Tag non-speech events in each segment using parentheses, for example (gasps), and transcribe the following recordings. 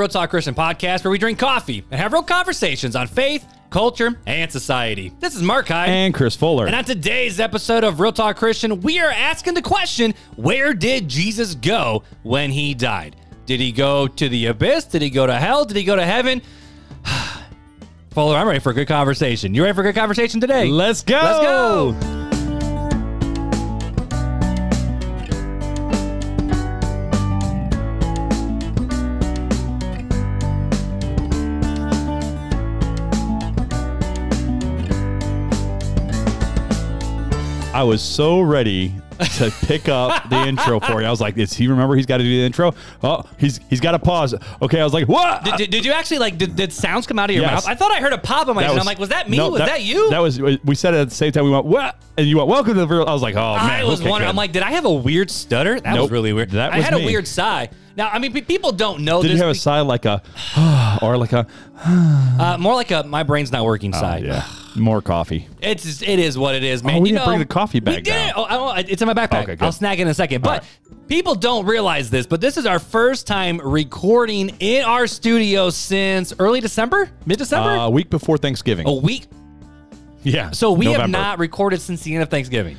Real Talk Christian Podcast, where we drink coffee and have real conversations on faith, culture, and society. This is Mark Hyde. And Chris Fuller. And on today's episode of Real Talk Christian, we are asking the question where did Jesus go when he died? Did he go to the abyss? Did he go to hell? Did he go to heaven? (sighs) Fuller, I'm ready for a good conversation. You ready for a good conversation today? Let's go. Let's go. I was so ready to pick up the (laughs) intro for you. I was like, "Does he remember he's got to do the intro? Oh, he's he's got to pause." Okay, I was like, "What?" Did, did, did you actually like? Did, did sounds come out of your Yes. mouth? I thought I heard a pop in my head. I'm like, was that me? no, was that, you? That was. We said it at the same time. We went, "What?" And you went, "Welcome to the." Real. I was like, "Oh man." I was okay, wondering. good." I'm like, did I have a weird stutter? That was really weird. That I was had a weird sigh. Now, I mean, pe- people don't know "Did this. you have a sigh like a, (sighs) or like a, (sighs) uh, more like a my brain's not working sigh. Oh, yeah, (sighs) more coffee." It's it is what it is, man. Oh, we you didn't know, bring the coffee we bag did down. Oh, I don't- it's in my backpack. Okay. I'll snag it in a second. But All people don't realize this, but this is our first time recording in our studio since early December, mid December, Uh, a week before Thanksgiving. a week. yeah. So we have not recorded since the end of Thanksgiving.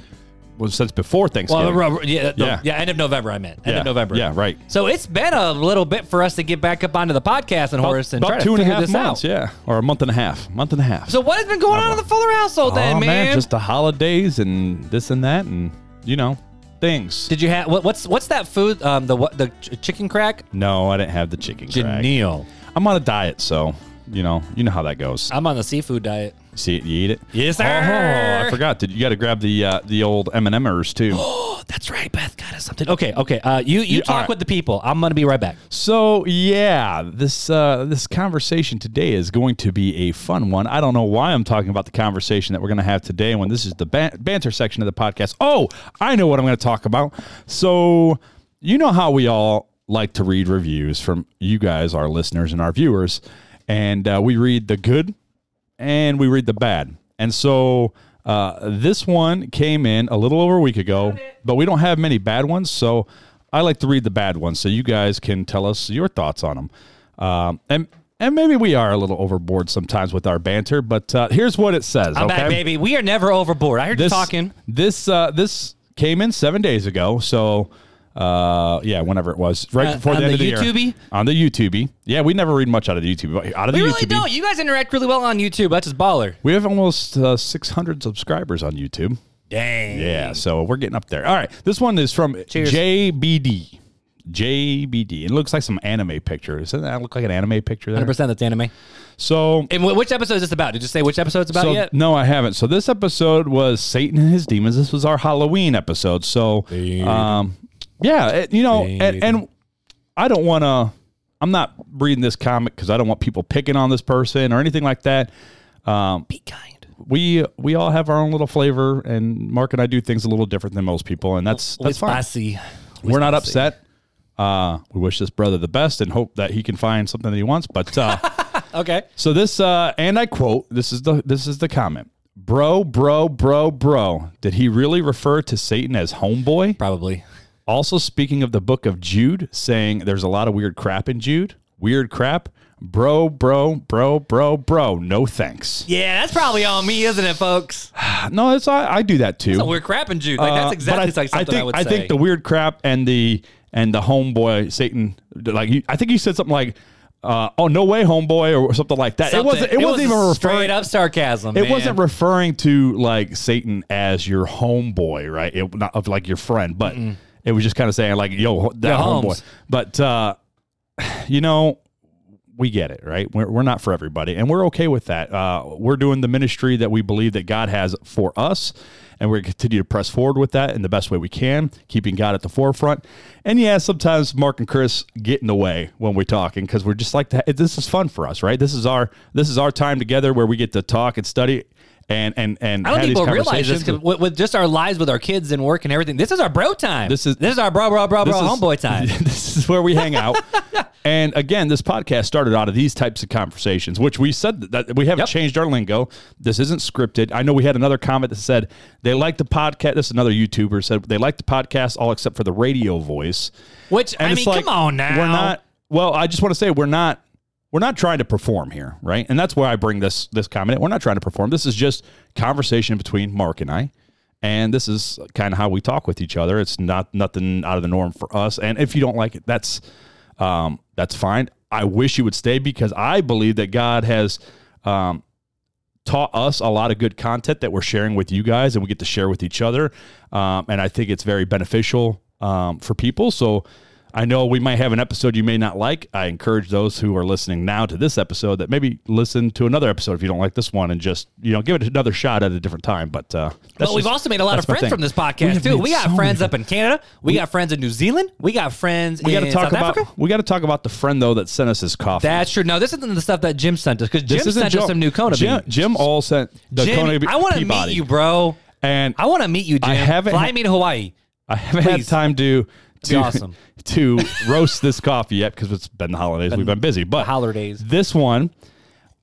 Well, since before Thanksgiving. Well, yeah, the- Yeah. yeah, end of November. I meant end yeah. of November. Yeah, right. So it's been a little bit for us to get back up onto the podcast and Horace and about try to two and a half this months, out. yeah, or a month and a half, month and a half. So what has been going on in the Fuller household then, oh, man? just the holidays and this and that, and you know, things. Did you have what, what's what's that food? Um, the what the ch- chicken crack? no, I didn't have the chicken crack. Janelle. I'm on a diet, so you know, you know how that goes. I'm on the seafood diet. See it, you eat it. Yes, sir. Oh, I forgot. Did you got to grab the uh, the old M and M's too? Oh, (gasps) that's right. Beth got us something. Okay, okay. Uh, you you You- talk right. with the people. I'm gonna be right back. So yeah, this uh, this conversation today is going to be a fun one. I don't know why I'm talking about the conversation that we're to have today when this is the ban- banter section of the podcast. Oh, I know what I'm to talk about. So you know how we all like to read reviews from you guys, our listeners and our viewers, and uh, we read the good and we read the bad. And so uh, this one came in a little over a week ago, but we don't have many bad ones. So I like to read the bad ones so you guys can tell us your thoughts on them. Um, and and maybe we are a little overboard sometimes with our banter, but uh, here's what it says. I'm okay? back, baby. We are never overboard. I heard you This talking. This uh, this came in seven days ago. So uh, yeah, whenever it was, right Uh, before on the end the of the YouTubey? year. On the YouTube. Yeah, we never read much out of the YouTube. but Out of We the really YouTube. don't. You guys interact really well on YouTube. That's just baller. We have almost uh, 600 subscribers on YouTube. Dang. Yeah, so we're getting up there. All right, this one is from Cheers. JBD. JBD. It looks like some anime picture. Doesn't that look like an anime picture there? 100% that's anime. So, And wh- which episode is this about? Did you say which episode it's about so yet? no, I haven't. So this episode was Satan and his demons. This was our Halloween episode. So, um, yeah, it, you know, and, and I don't want to. I'm not reading this comic because I don't want people picking on this person or anything like that. Um, Be kind. we we all have our own little flavor, and Mark and I do things a little different than most people, and that's that's fine. Spicy. We're not upset. Uh, we wish this brother the best and hope that he can find something that he wants. But uh, (laughs) Okay. so this, uh, and I quote: "This is the this is the comment." Bro, bro, bro, bro. Did he really refer to Satan as homeboy? Probably. Also, speaking of the book of Jude, saying there's a lot of weird crap in Jude. Weird crap. Bro, bro, bro, bro, bro. No thanks. Yeah, that's probably on me, isn't it, folks? (sighs) No, it's I, I do that too. So we're crapping Jude. Like Uh, that's but exactly I, like something I, think would I say. think the weird crap and the and the homeboy Satan like you, I think you said something like uh, oh no way homeboy or something like that. Something- It wasn't it, wasn't was even referring straight up sarcasm. it man. wasn't referring to like Satan as your homeboy, right? It not of like your friend, but it was just kind of saying like yo that Yo, homeboy. But uh, (sighs) you know we get it, right? We're, we're not for everybody, and we're okay with that. Uh, we're doing the ministry that we believe that God has for us, and we're going to continue to press forward with that in the best way we can, keeping God at the forefront. And yeah, sometimes Mark and Chris get in the way when we're talking because we're just like that. This is fun for us, right? This is our this is our time together where we get to talk and study. And and and I don't think people realize this with, with just our lives with our kids and work and everything. This is our bro time. This is- this is our bro bro bro bro homeboy (laughs) time. this is where we hang out. (laughs) and again, this podcast started out of these types of conversations, which we said that we haven't Yep. changed our lingo. This isn't scripted. I know we had another comment that said they like the podcast. This is another YouTuber said they like the podcast all except for the radio voice. Which I mean, like, come on now. We're not Well, I just want to say we're not we're not trying to perform here, right? And that's why I bring this this comment. We're not trying to perform. This is just conversation between Mark and I. And this is kind of how we talk with each other. It's not nothing out of the norm for us. And if you don't like it, that's um, that's fine. I wish you would stay because I believe that God has um, taught us a lot of good content that we're sharing with you guys, and we get to share with each other. Um, and I think it's very beneficial um, for people. So I know we might have an episode you may not like. I encourage those who are listening now to this episode that maybe listen to another episode if you don't like this one and just you know give it another shot at a different time. But uh, that's Well, we've just- also made a lot of friends from this podcast have too. We got so friends up in Canada. We, got friends in New Zealand. We got friends We got in to talk South about Africa. we got to talk about the friend though that sent us his coffee. That's true. No, this isn't the stuff that Jim sent us because Jim sent Joe- us some new Kona Jim, beans. Jim all sent the Jim, Kona I want to meet you, bro. and I want to meet you, Jim. I haven't Fly me to Hawaii. I haven't Please. had time to be (laughs) to, awesome. to roast this coffee yet because it's been the holidays. We've been busy, but holidays. This one,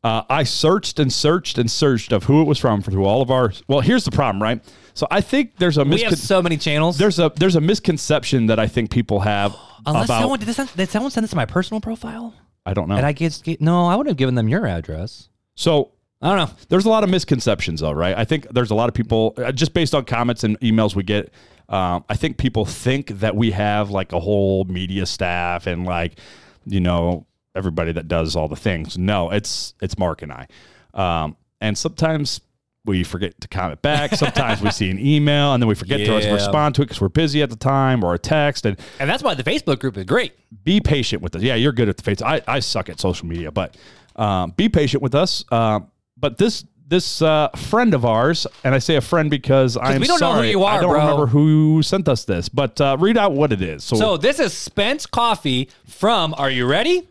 uh, I searched and searched and searched of who it was from for through all of our. Well, here's the problem, right? So I think there's a We have so many channels. there's a there's a misconception that I think people have (gasps) Unless about. someone did, this, did someone send this to my personal profile? I don't know. And I get, get no, I would have given them your address. so I don't know. there's a lot of misconceptions though right i think there's a lot of people uh, just based on comments and emails we get um, i think people think that we have like a whole media staff and like you know everybody that does all the things no it's it's mark and i um, and sometimes we forget to comment back sometimes we (laughs) see an email and then we forget to respond to it because we're busy at the time or a text and And that's why the Facebook group is great. be patient with us. Yeah, you're good at the face. I, I suck at social media, but um, be patient with us. Uh, but this this uh, friend of ours, and I say a friend because I'm we don't know who sorry, you are, I don't bro. remember who sent us this, but uh, read out what it is. So, So this is Spence Coffee from, are you ready?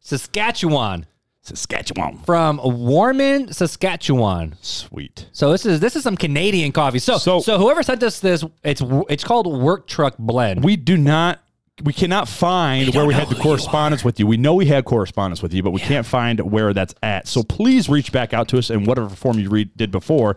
Saskatchewan. Saskatchewan, From Warman, Saskatchewan. sweet. So this is this is some Canadian coffee. So So- so, whoever sent us this, it's it's called Work Truck Blend. We do not. We cannot find where we had the correspondence with you. We know we had correspondence with you, but we can't find where that's at. So please reach back out to us in whatever form you read, did before,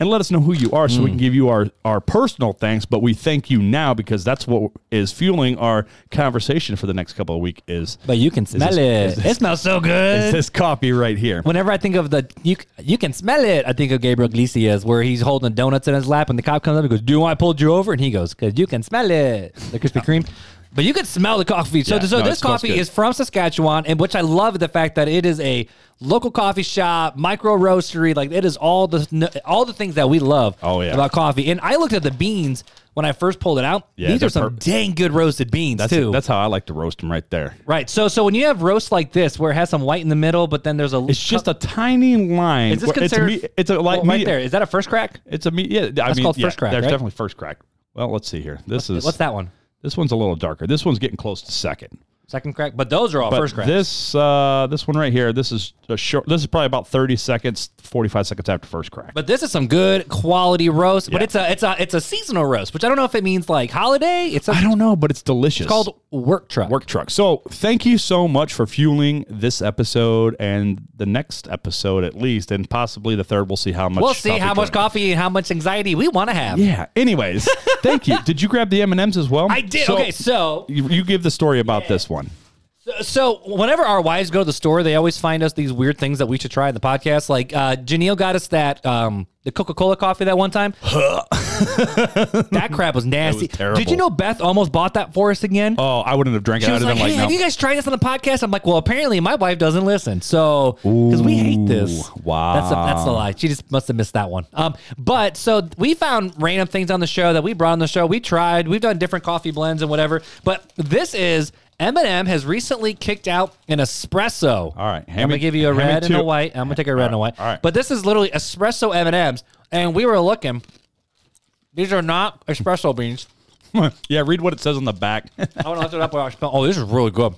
and let us know who you are, so we Mm. can give you our our personal thanks. But we thank you now because that's what is fueling our conversation for the next couple of weeks. Is but you can smell this- it. is this- it smells so (laughs) good. this coffee right here? Whenever I think of the you you can smell it, I think of Gabriel Iglesias where he's holding donuts in his lap and the cop comes up and goes, "Do you know I pulled you over?" And he goes, "Cause you can smell it, the Krispy (laughs) Kreme." But you can smell the coffee. So, Yeah, so no, it this smells coffee good. is from Saskatchewan, and which I love the fact that it is a local coffee shop, micro roastery. Like it is all the all the things that we love. Oh, yeah. about coffee. And I looked at the beans when I first pulled it out. Yeah, These they're are some dang good roasted beans That's too. that's how I like to roast them right there. right. So so when you have roast like this, where it has some white in the middle, but then there's a It's just a tiny line. Is this where- it's considered? me- it's a like well, right me- there. Is that a first crack? It's a me. Yeah, I mean, called yeah, first crack, There's right? definitely first crack. Well, let's see here. This is What's that one? This one's a little darker. This one's getting close to second. Second crack, but those are all But first cracks. this uh, this one right here, this is a short. This is probably about thirty seconds, forty five seconds after first crack. but this is some good quality roast. But it's a it's a it's a seasonal roast, which I don't know if it means like holiday. It's I don't know, but it's delicious. it's called work truck. work truck. So thank you so much for fueling this episode and the next episode at least, and possibly the third. We'll see how much. We'll see how much coffee and how much anxiety we want to have. Yeah. Anyways, thank you. (laughs) Did you grab the M and M's as well? I did. So- okay, so You, you give the story about this one. So whenever our wives go to the store, they always find us these weird things that we should try in the podcast. Like uh Janelle got us that um the Coca Cola coffee that one time. (laughs) that crap was nasty. Did you know Beth almost bought that for us again? Oh, I wouldn't have drank it. She I'd was have like, "Hey, like, have no. you guys tried this on the podcast?" I'm like, "Well, apparently my wife doesn't listen, so because we hate this." Wow. that's a, that's the lie. She just must have missed that one. Um, but so we found random things on the show that we brought on the show. We tried. We've done different coffee blends and whatever. But this is M&M has recently kicked out an espresso. All right, hand I'm gonna give you a hand me red and a two. white. I'm gonna take a red and a white. all right. But this is literally espresso M and M's, and we were looking. These are not espresso beans. (laughs) yeah, read what it says on the back. (laughs) I want to lift it up while I spell. Oh, this is really good.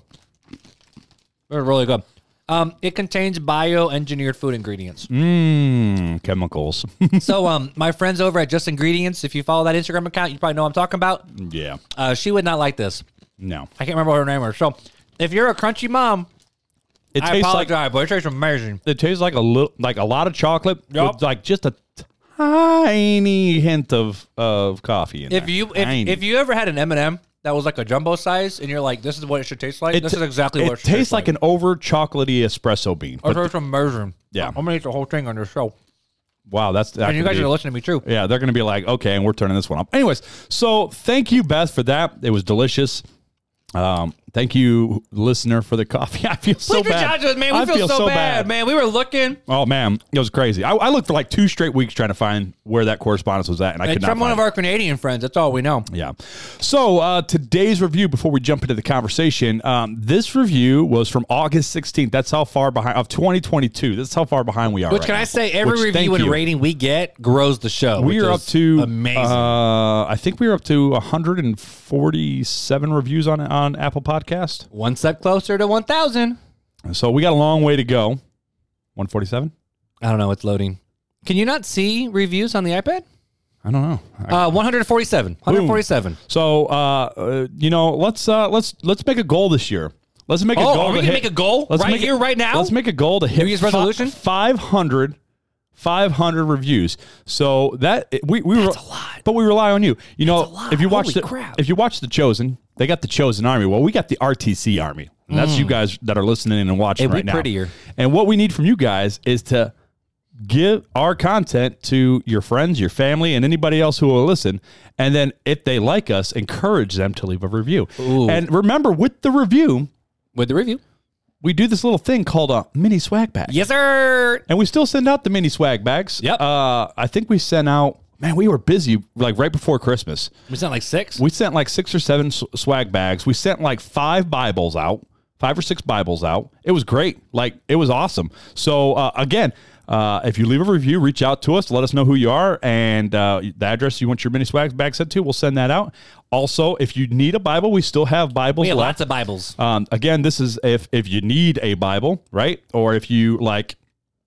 This is really good. Um, it contains bio-engineered food ingredients. Mmm, chemicals. (laughs) so, um, my friends over at Just Ingredients, if you follow that Instagram account, you probably know what I'm talking about. yeah. Uh, she would not like this. No. I can't remember what her name was. So, if you're a crunchy mom, It I tastes like apologize, but it tastes amazing. it tastes like a little like a lot of chocolate Yup. with like just a tiny hint of of coffee in If there. you if, Tiny. if you ever had an M&M that was like a jumbo size, and you're like, "This is what it should taste like." This is exactly it what it should tastes taste like an over chocolatey espresso bean. Or But, there's some immersion. Yeah. I'm gonna eat the whole thing on your show, wow, that's that and you could guys be- are listening to me too. Yeah, they're going to be like, okay, and we're turning this one up. Anyways, so thank you, Beth, for that. It was delicious. Um, thank you, listener, for the coffee. (laughs) I feel so Please reach bad. out to us, man. We I feel, so, bad, man. We were looking. Oh man, it was crazy. I, I looked for like two straight weeks trying to find where that correspondence was at, and I could It's not from one find of our Canadian friends. That's all we know. yeah. So uh, today's review, before we jump into the conversation, um, this review was from August 16th. That's how far behind of 2022. That's how far behind we are. Which right can now. I say, every Which, thank review and you. rating we get grows the show. We which are up is to amazing. Uh, I think we are up to 147 reviews on on Apple Podcast. One step closer to 1,000. So we got a long way to go. 147. I don't know. It's loading. Can you not see reviews on the iPad? I don't know. Uh, 147. 147. So uh, uh, you know, let's uh, let's let's make a goal this year. Let's make a Oh, goal. are we to gonna hit- make a goal let's right make it- here, right now? Let's make a goal to hit Year's fi- resolution? 500 500 reviews. So that we we That's re- a lot. but we rely on you. You know, That's a lot. if you watch Holy the crap. if you watch the Chosen, they got the Chosen Army. Well, we got the RTC Army. And that's you guys that are listening and watching Mm. It'd be right now. prettier. And what we need from you guys is to give our content to your friends, your family, and anybody else who will listen. And then if they like us, encourage them to leave a review. Ooh. And remember, with the review, With the review. we do this little thing called a mini swag bag. Yes, sir. And we still send out the mini swag bags. Yep. Uh, I think we sent out, man, we were busy like right before Christmas. We sent like six. We sent like six or seven swag bags. We sent like five Bibles out, five or six Bibles out. It was great. Like it was awesome. So uh, again, uh, if you leave a review, reach out to us. Let us know who you are and uh, the address you want your mini swag bag sent to. We'll send that out. Also, if you need a Bible, we still have Bibles we have left. lots of Bibles. Um, again, this is if if you need a Bible, right? Or if you like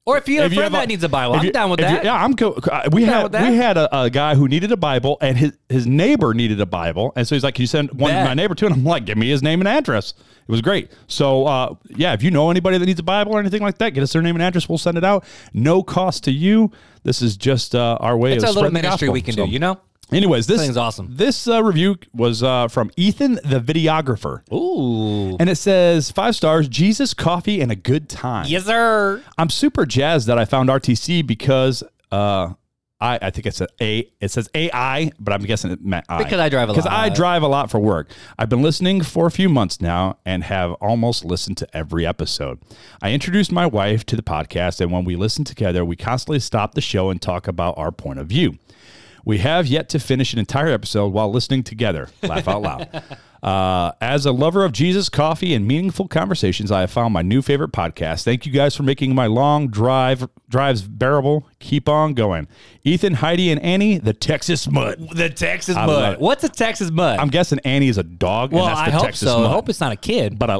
Or if you have if a friend have a- that needs a Bible, I'm you- down with if you- that. yeah, I'm uh, We down had we had a, a guy who needed a Bible, and his his neighbor needed a Bible, and so he's like, "Can you send one to my neighbor too?" And I'm like, "Give me his name and address." It was great. So uh, yeah, if you know anybody that needs a Bible or anything like that, get us their name and address. We'll send it out. No cost to you. This is just uh, our way It's of a little ministry we can So- do, you know? Anyways, this thing's awesome. This uh, review was uh, from Ethan, the videographer, Ooh. and it says five stars. Jesus, coffee, and a good time. Yes, sir. I'm super jazzed that I found RTC because uh, I I think it's a A. It says AI, but I'm guessing it meant I Because I drive a Because I drive a lot for work. I've been listening for a few months now and have almost listened to every episode. I introduced my wife to the podcast, and when we listen together, we constantly stop the show and talk about our point of view. We have yet to finish an entire episode while listening together. Laugh out loud. (laughs) Uh, as a lover of Jesus, coffee, and meaningful conversations, I have found my new favorite podcast. Thank you guys for making my long drive drives bearable. Keep on going. Ethan, Heidi, and Annie, the Texas Mud. The Texas I love mud. it. What's a Texas mud? I'm guessing Annie is a dog. well, and that's the I hope Texas so. Mud. I hope it's not a kid. but I,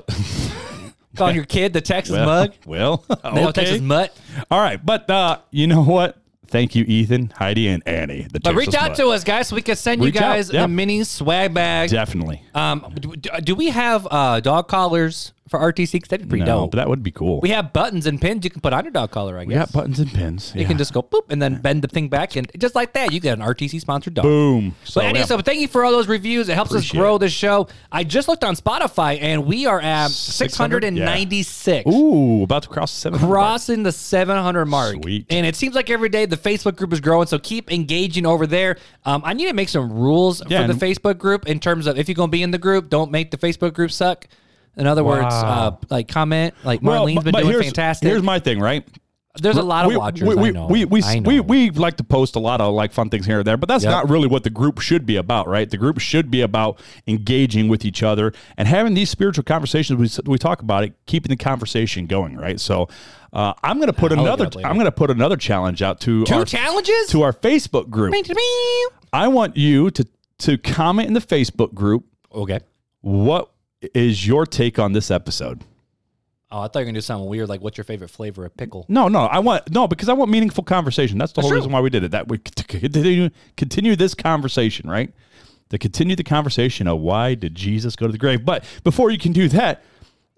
(laughs) Calling your kid the Texas well, mug. well, okay. Texas mutt. All right, but uh, you know what? Thank you, Ethan, Heidi, and Annie. The But reach out to us, guys, so we can send you Reach out, guys yeah. a mini swag bag. Definitely. Um, do, do we have uh, dog collars for RTC? Because that'd be pretty No, dope. but that would be cool. we have buttons and pins you can put on your dog collar, I guess. We got buttons and pins. You yeah. can just go boop and then bend the thing back, and just like that, you get an RTC sponsored dog. boom. So, anyway, yeah. so thank you for all those reviews. It helps Appreciate us grow the show. I just looked on Spotify, and we are at 600? 696. Ooh, about to cross seven. Crossing the 700 mark. Sweet. And it seems like every day the Facebook group is growing, so keep engaging over there. Um, I need to make some rules Yeah, for the Facebook group in terms of if you're going to be in the group, don't make the Facebook group suck. In other words, uh, Wow. like comment, like Well, Marlene's been but doing here's, fantastic. Here's my thing, right? There's a lot of we, watchers. We, we, I know. we, we, I know. we like to post a lot of like fun things here and there, but that's Yep. not really what the group should be about, right? The group should be about engaging with each other and having these spiritual conversations. We, s- we talk about it, keeping the conversation going, right? So uh, I'm going to put look it another. up later. I'm going to put another challenge out to Two our, challenges? to our Facebook group. I want you to to comment in the Facebook group. Okay. What is your take on this episode? Oh, I thought you were going to do something weird, like what's your favorite flavor of pickle? No, no, I want no because I want meaningful conversation. That's the whole true. reason why we did it. That we (laughs) continue continue this conversation, right? To continue the conversation of why did Jesus go to the grave? But before you can do that,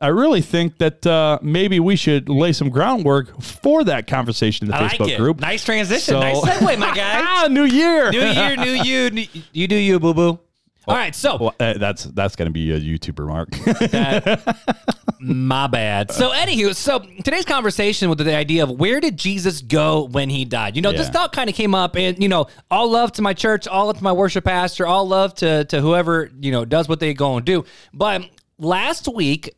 I really think that uh, maybe we should lay some groundwork for that conversation in the I Facebook like it. group. Nice transition. So- nice segue, my guy. (laughs) ah, New Year. New year, new you. (laughs) New- You do you, boo boo. All right, so Well, uh, that's that's going to be a YouTuber mark. (laughs) My bad. So, anywho, so today's conversation with the idea of where did Jesus go when he died? You know, this thought kind of came up, and you know, all love to my church, all love to my worship pastor, all love to to whoever you know does what they go and do. But last week,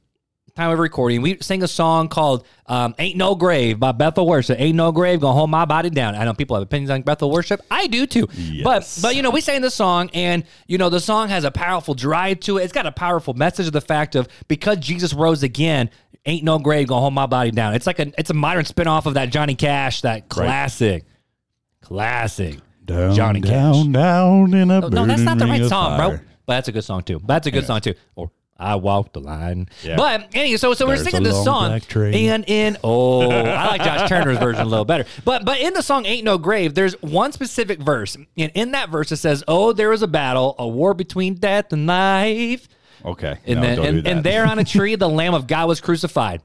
time of recording, we sang a song called um, "Ain't No Grave" by Bethel Worship. Ain't no grave gonna hold my body down. I know people have opinions on Bethel Worship. I do too. But Yes. but but you know, we sang this song, and you know, the song has a powerful drive to it. It's got a powerful message of the fact of because Jesus rose again. Ain't no grave gonna hold my body down. It's like a it's a modern spin off of that Johnny Cash, that classic, classic down, Johnny Cash. down, down in a No, that's not the right song, bro. But that's a good song too. That's a good song too. Or I walk the line. Yeah. But anyway, so so we're There's singing a this song, and in oh, (laughs) I like Josh Turner's version a little better. But but in the song "Ain't No Grave," there's one specific verse, and in that verse it says, "Oh, there was a battle, a war between death and life." Okay. And no, then don't do and, that. and there on a tree, the (laughs) Lamb of God was crucified.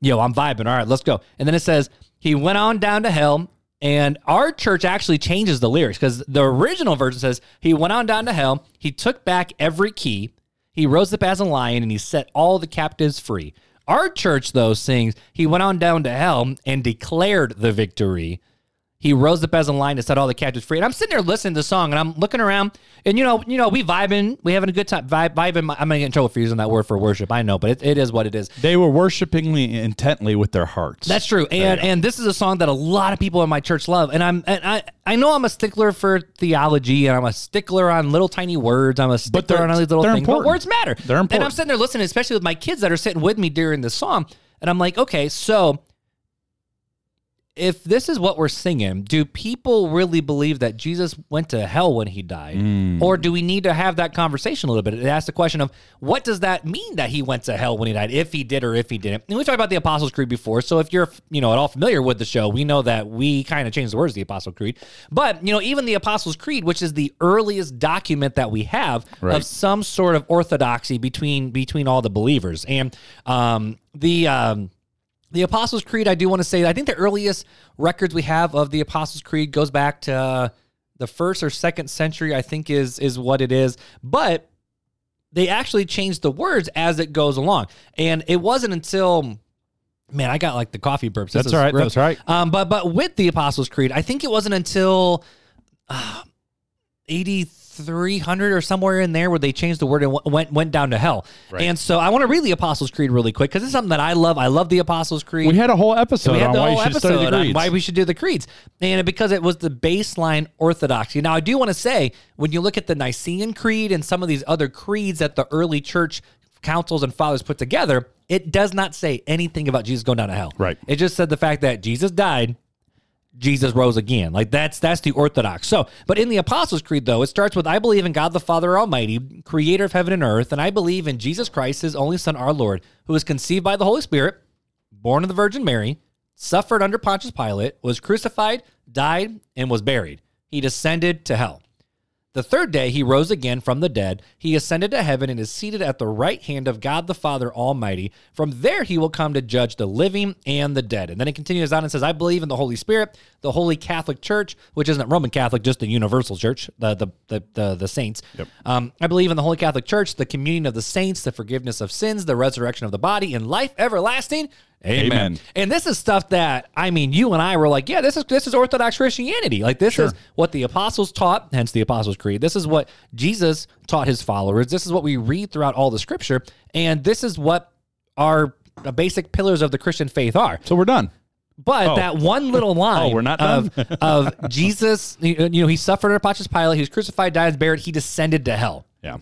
Yo, I'm vibing. All right, let's go. And then it says he went on down to hell. And our church actually changes the lyrics because the original version says he went on down to hell. He took back every key. He rose up as a lion and he set all the captives free. Our church, though, sings he went on down to hell and declared the victory. He rose up as a lion to set all the captives free. And I'm sitting there listening to the song, and I'm looking around, and you know, you know, we vibing, we having a good time, vibe, vibing. I'm gonna get in trouble for using that word for worship. I know, but it, it is what it is. they were worshipingly intently with their hearts. That's true, and and this is a song that a lot of people in my church love, and I'm and I I know I'm a stickler for theology, and I'm a stickler on little tiny words. I'm a stickler on all these little but important. words matter. They're important. And I'm sitting there listening, especially with my kids that are sitting with me during the song, and I'm like, okay, so if this is what we're singing, do people really believe that Jesus went to hell when he died? Mm. Or do we need to have that conversation a little bit? It asks the question of what does that mean that he went to hell when he died, if he did or if he didn't. And we talked about the Apostles' Creed before. So if you're, you know, at all familiar with the show, we know that we kind of changed the words of the Apostles' Creed. But, you know, even the Apostles' Creed, which is the earliest document that we have Right. of some sort of orthodoxy between between all the believers. And um the um the Apostles' Creed, I do want to say, I think the earliest records we have of the Apostles' Creed goes back to uh, the first or second century, I think is is what it is. But they actually changed the words as it goes along. And it wasn't until man, I got like the coffee burps. This That's all right, gross. that's right. Um, but but with the Apostles' Creed, I think it wasn't until uh, 8300 or somewhere in there where they changed the word and w- went went down to hell. Right. And so I want to read the Apostles' Creed really quick because it's something that I love. I love the Apostles' Creed. we had a whole episode on the why you should study the creeds. why we should do the creeds, and because it was the baseline orthodoxy. Now, I do want to say when you look at the Nicene Creed and some of these other creeds that the early church councils and fathers put together, it does not say anything about Jesus going down to hell. Right. It just said the fact that Jesus died. Jesus rose again. Like that's that's the orthodox. So, but in the Apostles' Creed though, it starts with I believe in God the Father Almighty, creator of heaven and earth, and I believe in Jesus Christ, his only son our Lord, who was conceived by the Holy Spirit, born of the Virgin Mary, suffered under Pontius Pilate, was crucified, died, and was buried. He descended to hell. The third day he rose again from the dead. He ascended to heaven and is seated at the right hand of God the Father Almighty. From there he will come to judge the living and the dead. And then it continues on and says, I believe in the Holy Spirit, the Holy Catholic Church, which isn't Roman Catholic, just the universal church, the the the the, the saints. Um, I believe in the Holy Catholic Church, the communion of the saints, the forgiveness of sins, the resurrection of the body, and life everlasting. Amen. Amen. And this is stuff that I mean, you and I were like, yeah, this is this is Orthodox Christianity. Like this is what the apostles taught, hence the Apostles' Creed. This is what Jesus taught his followers. This is what we read throughout all the Scripture, and this is what our basic pillars of the Christian faith are. so we're done. But Oh. that one little line (laughs) oh, we're not of, done? (laughs) of Jesus, you know, he suffered under Pontius Pilate, he was crucified, died, and buried, he descended to hell Yeah.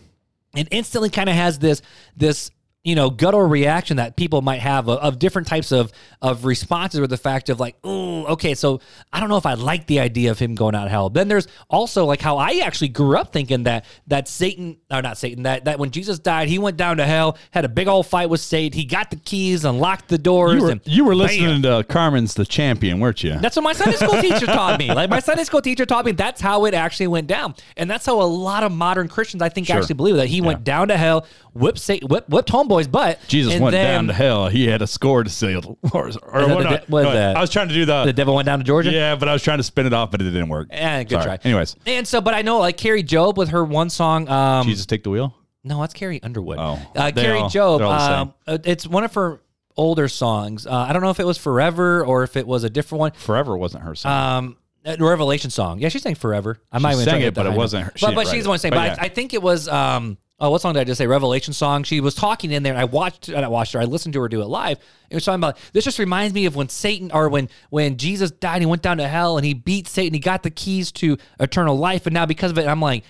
and instantly kind of has this this you know guttural reaction that people might have of, of different types of of responses with the fact of like oh okay so i don't know if i like the idea of him going out of hell then there's also like how i actually grew up thinking that that satan or not satan that that when jesus died he went down to hell had a big old fight with satan he got the keys unlocked the doors You were, and you were bam. listening to Carmen's The Champion, weren't you? That's what my Sunday school (laughs) teacher taught me. Like my Sunday school teacher taught me that's how it actually went down, and that's how a lot of modern Christians I think Sure. actually believe that he went down to hell, whipped Satan, whipped, whipped homeboy boys, but Jesus went then down to hell. He had a score to seal. (laughs) Or, or what de- what no, that? I was trying to do the, The devil went down to Georgia. yeah, but I was trying to spin it off, but it didn't work. Eh, good Sorry. try. Anyways, And so, but I know like Kari Jobe with her one song. Um, Jesus take the wheel. No, that's Carrie Underwood. Oh. uh, Kari all- Jobe. they're all the Um, uh, it's one of her older songs. Uh, I don't know if it was Forever or if it was a different one. Forever wasn't her song. Um, a Revelation song. Yeah, she sang Forever. I might even sang it, but it wasn't her- she But, but she's the one saying. But But, yeah. I, I think it was. Um, oh, what song did I just say? Revelation song. She was talking in there, and I watched. And I watched her. I listened to her do it live. It was talking about this. Just reminds me of when Satan, or when when Jesus died, he went down to hell and he beat Satan. He got the keys to eternal life, and now because of it, I'm like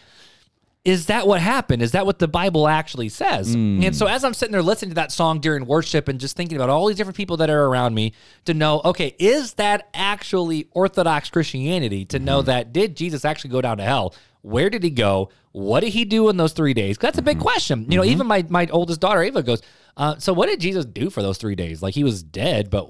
is that what happened? Is that what the Bible actually says? Hmm. And so as I'm sitting there listening to that song during worship and just thinking about all these different people that are around me to know, okay, is that actually Orthodox Christianity to know mm-hmm. that did Jesus actually go down to hell? Where did he go? What did he do in those three days? That's a big mm-hmm. question. You know, mm-hmm. even my, my oldest daughter, Ava, goes, uh, so what did Jesus do for those three days? Like he was dead, but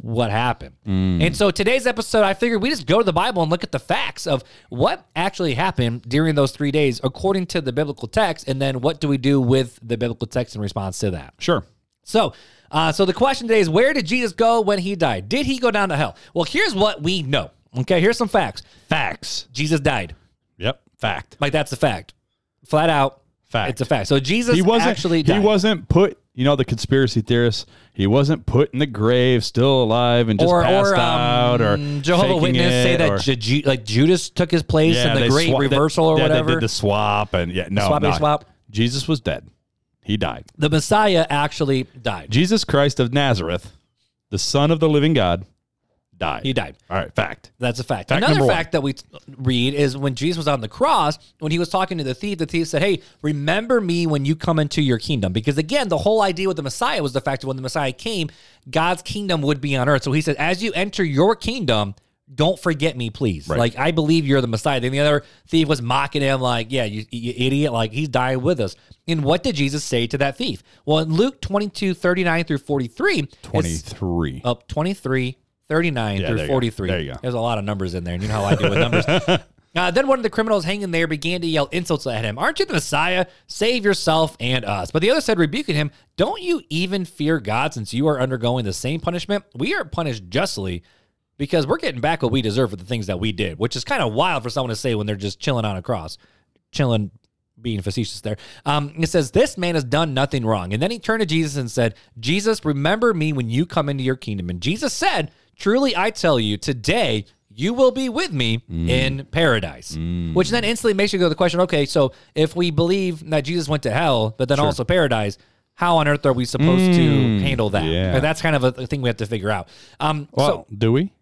what happened. And so today's episode, I figured we just go to the Bible and look at the facts of what actually happened during those three days according to the biblical text, and then what do we do with the biblical text in response to that. Sure. So, uh, so the question today is, where did Jesus go when he died? Did he go down to hell? Well, here's what we know. Okay, here's some facts. Facts. Jesus died. Yep. Fact. Like that's a fact, flat out. Fact. It's a fact. So Jesus He wasn't actually He wasn't put. You know the conspiracy theorists. He wasn't put in the grave, still alive, and just or, passed or um, out, or Jehovah Witness say that or- Ju- like Judas took his place in the great swa- reversal or yeah, whatever. They did the swap, and yeah, no, Swappy no. swap. Jesus was dead. He died. the Messiah actually died. Jesus Christ of Nazareth, the Son of the Living God, died. He died. All right, fact. That's a fact. Fact Another number one. fact that we read is when Jesus was on the cross, when he was talking to the thief, the thief said, Hey, remember me when you come into your kingdom. Because again, the whole idea with the Messiah was the fact that when the Messiah came, God's kingdom would be on earth. So he said, As you enter your kingdom, don't forget me, please. Right. Like, I believe you're the Messiah. Then the other thief was mocking him, like, Yeah, you, you idiot. Like, he's dying with us. And what did Jesus say to that thief? Well, in Luke 22, 39 through 43, 23. up 23, 39 Yeah, through there you go. 43. There you go. There's a lot of numbers in there, and you know how I do with numbers. (laughs) Uh, then one of the criminals hanging there began to yell insults at him. Aren't you the Messiah? Save yourself and us. But the other said, rebuking him, Don't you even fear God since you are undergoing the same punishment? We are punished justly because we're getting back what we deserve for the things that we did, which is kind of wild for someone to say when they're just chilling on a cross. Chilling, being facetious there. Um, it says, This man has done nothing wrong. And then he turned to Jesus and said, Jesus, remember me when you come into your kingdom. And Jesus said, Truly I tell you, today you will be with me mm. in paradise. Mm. Which then instantly makes you go to the question, okay, so if we believe that Jesus went to hell, but then also paradise, how on earth are we supposed to mm. handle that? yeah. That's kind of a, thing we have to figure out. Um, so Well, do we?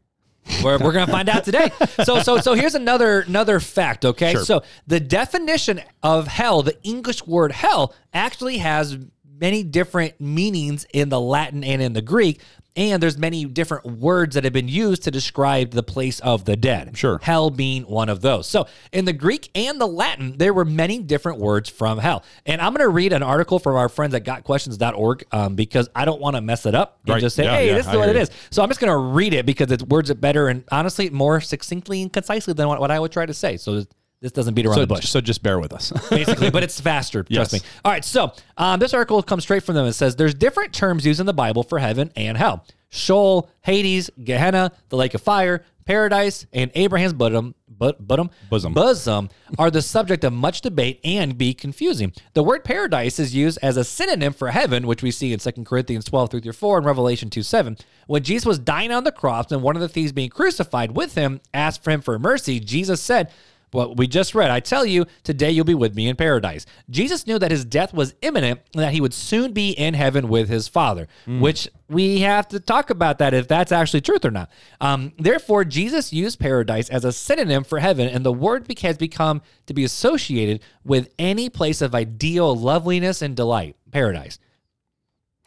we're, we're gonna find out today. (laughs) So so so here's another another fact. Okay, Sure. so the definition of hell, the English word hell, actually has many different meanings in the Latin and in the Greek. And there's many different words that have been used to describe the place of the dead. Sure. Hell being one of those. So in the Greek and the Latin, there were many different words from hell. And I'm going to read an article from our friends at gotquestions.org um, because I don't want to mess it up and Right. just say, Yeah, hey, yeah, this is I what it you. is. So I'm just going to read it because it words it better and honestly more succinctly and concisely than what, what I would try to say. So this doesn't beat around So, the bush (laughs) so just bear with us. basically, but it's (laughs) faster. Trust Yes. me. All right, so um, this article comes straight from them. It says there's different terms used in the Bible for heaven and hell: Sheol, Hades, Gehenna, the lake of fire, paradise, and Abraham's bosom. But, bosom, Bosom. bosom are the subject of much debate and be confusing. The word paradise is used as a synonym for heaven, which we see in 2 Corinthians 12 3 through 4 and Revelation 2 7. When Jesus was dying on the cross and one of the thieves being crucified with him asked for him for mercy, Jesus said, what we just read, I tell you, today you'll be with me in paradise. Jesus knew that his death was imminent and that he would soon be in heaven with his Father, which we have to talk about that if that's actually truth or not. Um, therefore, Jesus used paradise as a synonym for heaven, and the word has become to be associated with any place of ideal loveliness and delight. Paradise.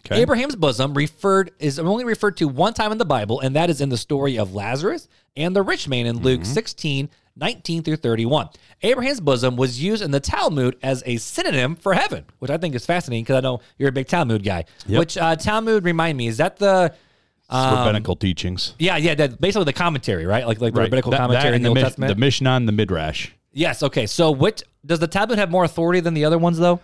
Okay. Abraham's bosom referred is only referred to one time in the Bible, and that is in the story of Lazarus and the rich man in Luke 16, 19 through 31. Abraham's bosom was used in the Talmud as a synonym for heaven, which I think is fascinating because I know you're a big Talmud guy. Which uh, Talmud remind me, is that the rabbinical teachings. yeah, yeah, that basically the commentary, right? Like like the rabbinical That- that commentary in and the Old Mish- Testament. The Mishnah and the Midrash. yes, okay. So which does the Talmud have more authority than the other ones though?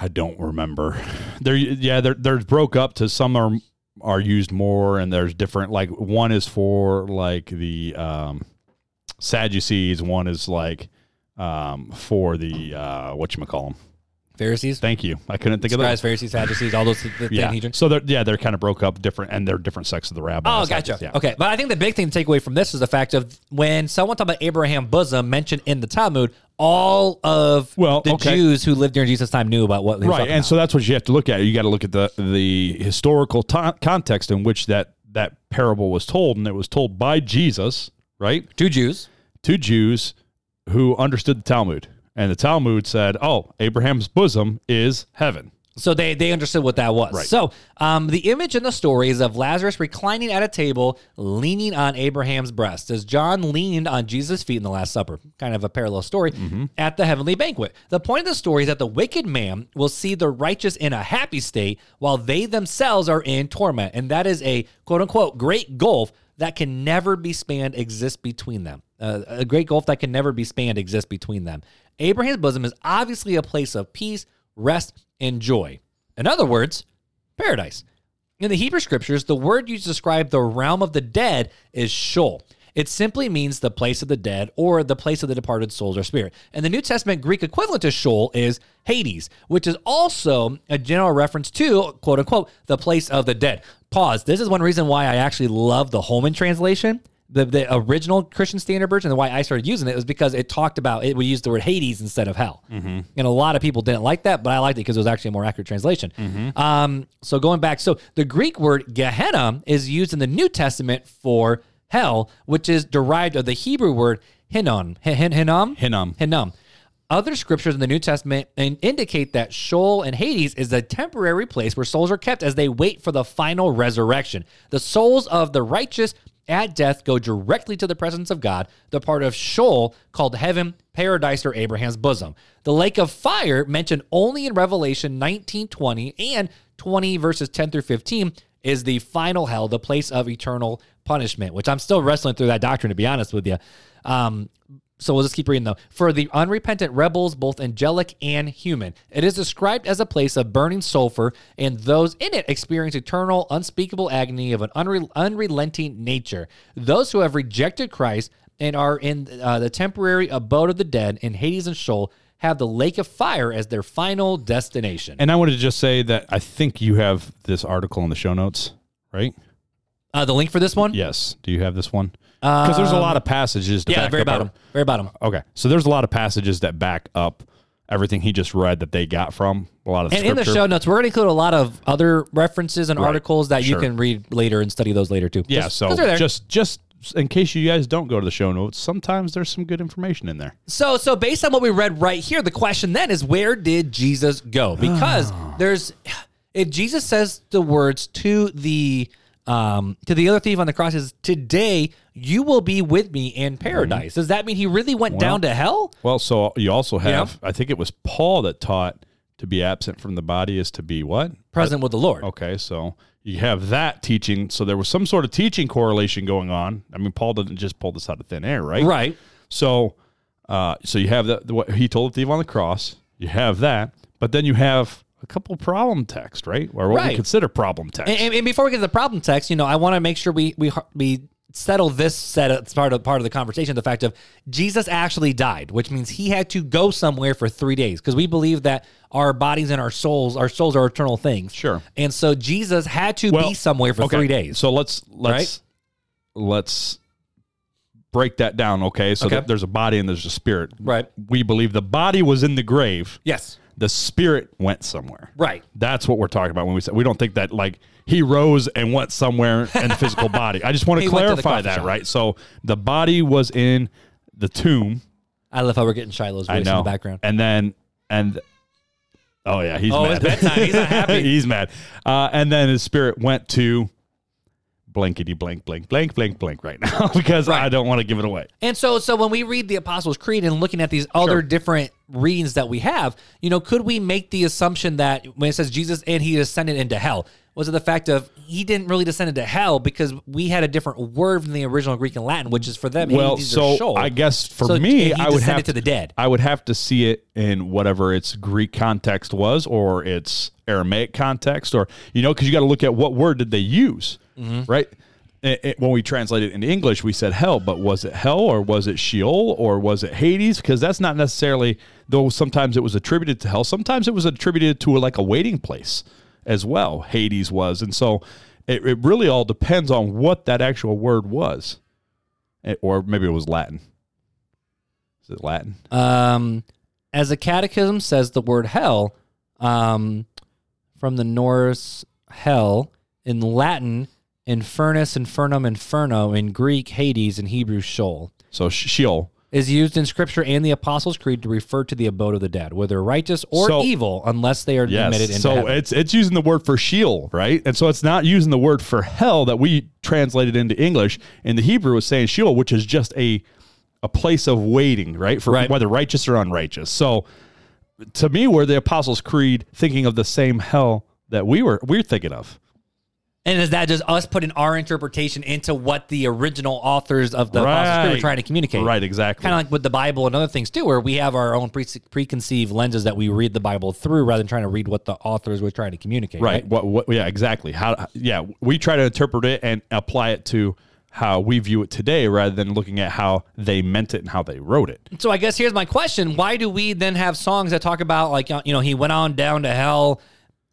I don't remember. They're yeah, they're they're broke up to some are are used more and there's different like one is for like the um Sadducees, one is like um for the uh what you call them. Pharisees, Thank you. I couldn't think of scribes, that. Pharisees, Sadducees, all those the Yeah. Sanhedrin. So they're yeah, they're kind of broke up different and they're different sects of the rabbis. Oh, gotcha. Yeah. Okay, but I think the big thing to take away from this is the fact of when someone talk about Abraham bosom mentioned in the Talmud, all of Well, the okay. Jews who lived during Jesus' time knew about what he was right and about. so that's what you have to look at you got to look at the the historical to context in which that that parable was told and it was told by jesus right two Jews. To jews who understood the talmud and the talmud said oh abraham's bosom is heaven So they they understood what that was. Right. So um, the image in the story is of Lazarus reclining at a table, leaning on Abraham's breast, as John leaned on Jesus' feet in the Last Supper. Kind of a parallel story Mm-hmm. at the heavenly banquet. The point of the story is that the wicked man will see the righteous in a happy state, while they themselves are in torment, and that is a quote unquote great gulf that can never be spanned exists between them. Uh, a great gulf that can never be spanned exists between them. Abraham's bosom is obviously a place of peace, rest, and joy. In other words, paradise. In the Hebrew scriptures, the word used to describe the realm of the dead is Sheol. It simply means the place of the dead or the place of the departed souls or spirit. And the New Testament Greek equivalent to Sheol is Hades, which is also a general reference to, quote unquote, the place of the dead. Pause. This is one reason why I actually love the Holman translation the, the original Christian Standard Version and why I started using it was because it talked about it. We used the word Hades instead of hell, and a lot of people didn't like that, but I liked it because it was actually a more accurate translation. Um, so going back, so the Greek word Gehenna is used in the New Testament for hell, which is derived of the Hebrew word Hinnom. Hin- hin- Hinnom. Hinnom. Hinnom. Other scriptures in the New Testament indicate that Sheol and Hades is a temporary place where souls are kept as they wait for the final resurrection. The souls of the righteous at death go directly to the presence of God, the part of Sheol called heaven, paradise, or Abraham's bosom. The lake of fire, mentioned only in Revelation 19 20 and 20 verses 10 through 15, is the final hell, the place of eternal punishment, which I'm still wrestling through that doctrine, to be honest with you. Um, so we'll just keep reading though. For the unrepentant rebels, both angelic and human, it is described as a place of burning sulfur, and those in it experience eternal, unspeakable agony of an unre- unrelenting nature. Those who have rejected Christ and are in uh, the temporary abode of the dead in Hades and Sheol have the lake of fire as their final destination. and i wanted to just say that i think you have this article in the show notes right Uh, the link for this one? yes do you have this one because there's a lot of passages to Yeah, very up our- bottom. Very bottom. Okay. So there's a lot of passages that back up everything he just read that they got from a lot of And in the show notes, we're going to include a lot of other references and Right. articles that you can read later and study those later too. yeah, so just just in case you guys don't go to the show notes, sometimes there's some good information in there. So, so based on what we read right here, the question then is, where did Jesus go? Because there's, if Jesus says the words to the um to the other thief on the cross is today you will be with me in paradise. Does that mean he really went down to hell? Well, so you also have. I think it was Paul that taught to be absent from the body is to be what? Present with the Lord. Okay, so you have that teaching. So there was some sort of teaching correlation going on. I mean, Paul didn't just pull this out of thin air, right? Right. So, uh, so you have the what he told the thief on the cross. You have that, but then you have a couple problem text, right? Or what we consider problem text. And, and- and before we get to the problem text, you know, I want to make sure we we we settle this set as part of part of the conversation. The fact of Jesus actually died, which means he had to go somewhere for three days, because we believe that our bodies and our souls, our souls are eternal things. Sure. And so Jesus had to Well, be somewhere for okay, three days. So let's let's let's break that down. Okay, so Okay. there's a body and there's a spirit. Right. We believe the body was in the grave. yes. The spirit went somewhere. Right. That's what we're talking about when we say we don't think that like he rose and went somewhere in the physical (laughs) body. I just want He to went to the clarify coffee that, shop. right? So the body was in the tomb. I love how we're getting Shiloh's I voice in know. the background. And then and oh yeah, he's Oh, mad. it's bedtime. He's not (laughs) happy. he's mad. Uh, and then his spirit went to blankety blank blank blank blank blank right now (laughs) because I don't want to give it away. And so, so when we read the Apostles' Creed and looking at these other Sure. different readings that we have, you know, could we make the assumption that when it says Jesus and he ascended into hell, Was it the fact of he didn't really descend into hell because we had a different word from the original Greek and Latin, which is for them. Well, so I guess for So me, I would have to the dead. I would have to see it in whatever its Greek context was, or its Aramaic context, or you know, because you got to look at what word did they use, Mm-hmm. right? It- it- when we translate it into English, we said hell, but was it hell or was it Sheol or was it Hades? Because that's not necessarily. Though sometimes it was attributed to hell, sometimes it was attributed to like a waiting place as well. Hades was, and so it, it really all depends on what that actual word was, It- or maybe it was Latin. Is it Latin? Um, as the Catechism says, the word hell, um, from the Norse hell, in Latin, infernus, infernum, inferno, in Greek, Hades, in Hebrew, Sheol, So Sh- Sheol. Is used in Scripture and the Apostles' Creed to refer to the abode of the dead, whether righteous or So- evil, unless they are admitted into so heaven. it's it's using the word for Sheol, right? And so it's not using the word for hell that we translated into English. In the Hebrew, it's saying Sheol, which is just a a place of waiting, right? For Right. whether righteous or unrighteous. So to me, we're the Apostles' Creed thinking of the same hell that we were we're thinking of. And is that just us putting our interpretation into what the original authors of the Creed were trying to communicate? Right, exactly. Kind of like with the Bible and other things too, where we have our own pre- preconceived lenses that we read the Bible through, rather than trying to read what the authors were trying to communicate. Right. Right. What, what, yeah, exactly. How, yeah, we try to interpret it and apply it to how we view it today rather than looking at how they meant it and how they wrote it. So I guess here's my question: Why do we then have songs that talk about like uh, you know he went on down to hell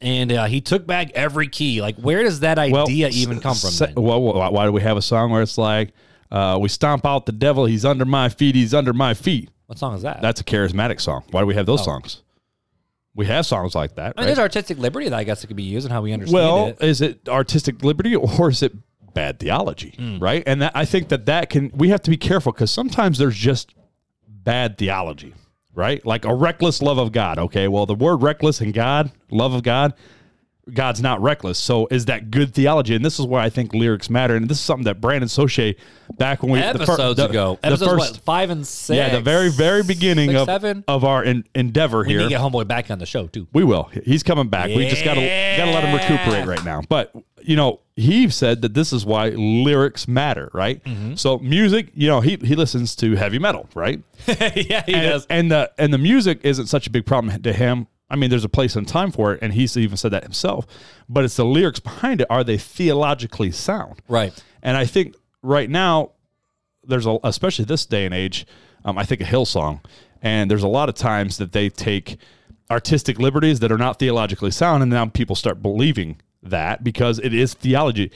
and uh, he took back every key? Like, where does that idea even come from? then? well, why, why do we have a song where it's like, uh, we stomp out the devil, he's under my feet, he's under my feet? What song is that? That's a charismatic song. Why do we have those songs? We have songs like that. I mean, right? there's artistic liberty that I guess it could be used and how we understand Well, is it artistic liberty or is it bad theology? Hmm. Right. And that, I think that that can, we have to be careful because sometimes there's just bad theology, right? Like a reckless love of God. Okay. Well, the word reckless and God, love of God, God's not reckless. So is that good theology? And this is why I think lyrics matter. And this is something that Brandon Soche back when we the fir- Episodes the- ago, the episodes first- what, five and six. yeah, the very very beginning six, of seven. of our en- endeavor We here. need to get homeboy back on the show too. We will. He's coming back. We just gotta gotta let him recuperate right now. But you know, he said that this is why lyrics matter, right? Mm-hmm. So music, you know, he he listens to heavy metal, right? (laughs) yeah, he and, does. and the and the music isn't such a big problem to him. I mean, there's a place and time for it, and he's even said that himself. But it's the lyrics behind it. Are they theologically sound? Right. And I think right now, there's a, especially this day and age, um, I think a Hillsong, and there's a lot of times that they take artistic liberties that are not theologically sound, and now people start believing that because it is theology.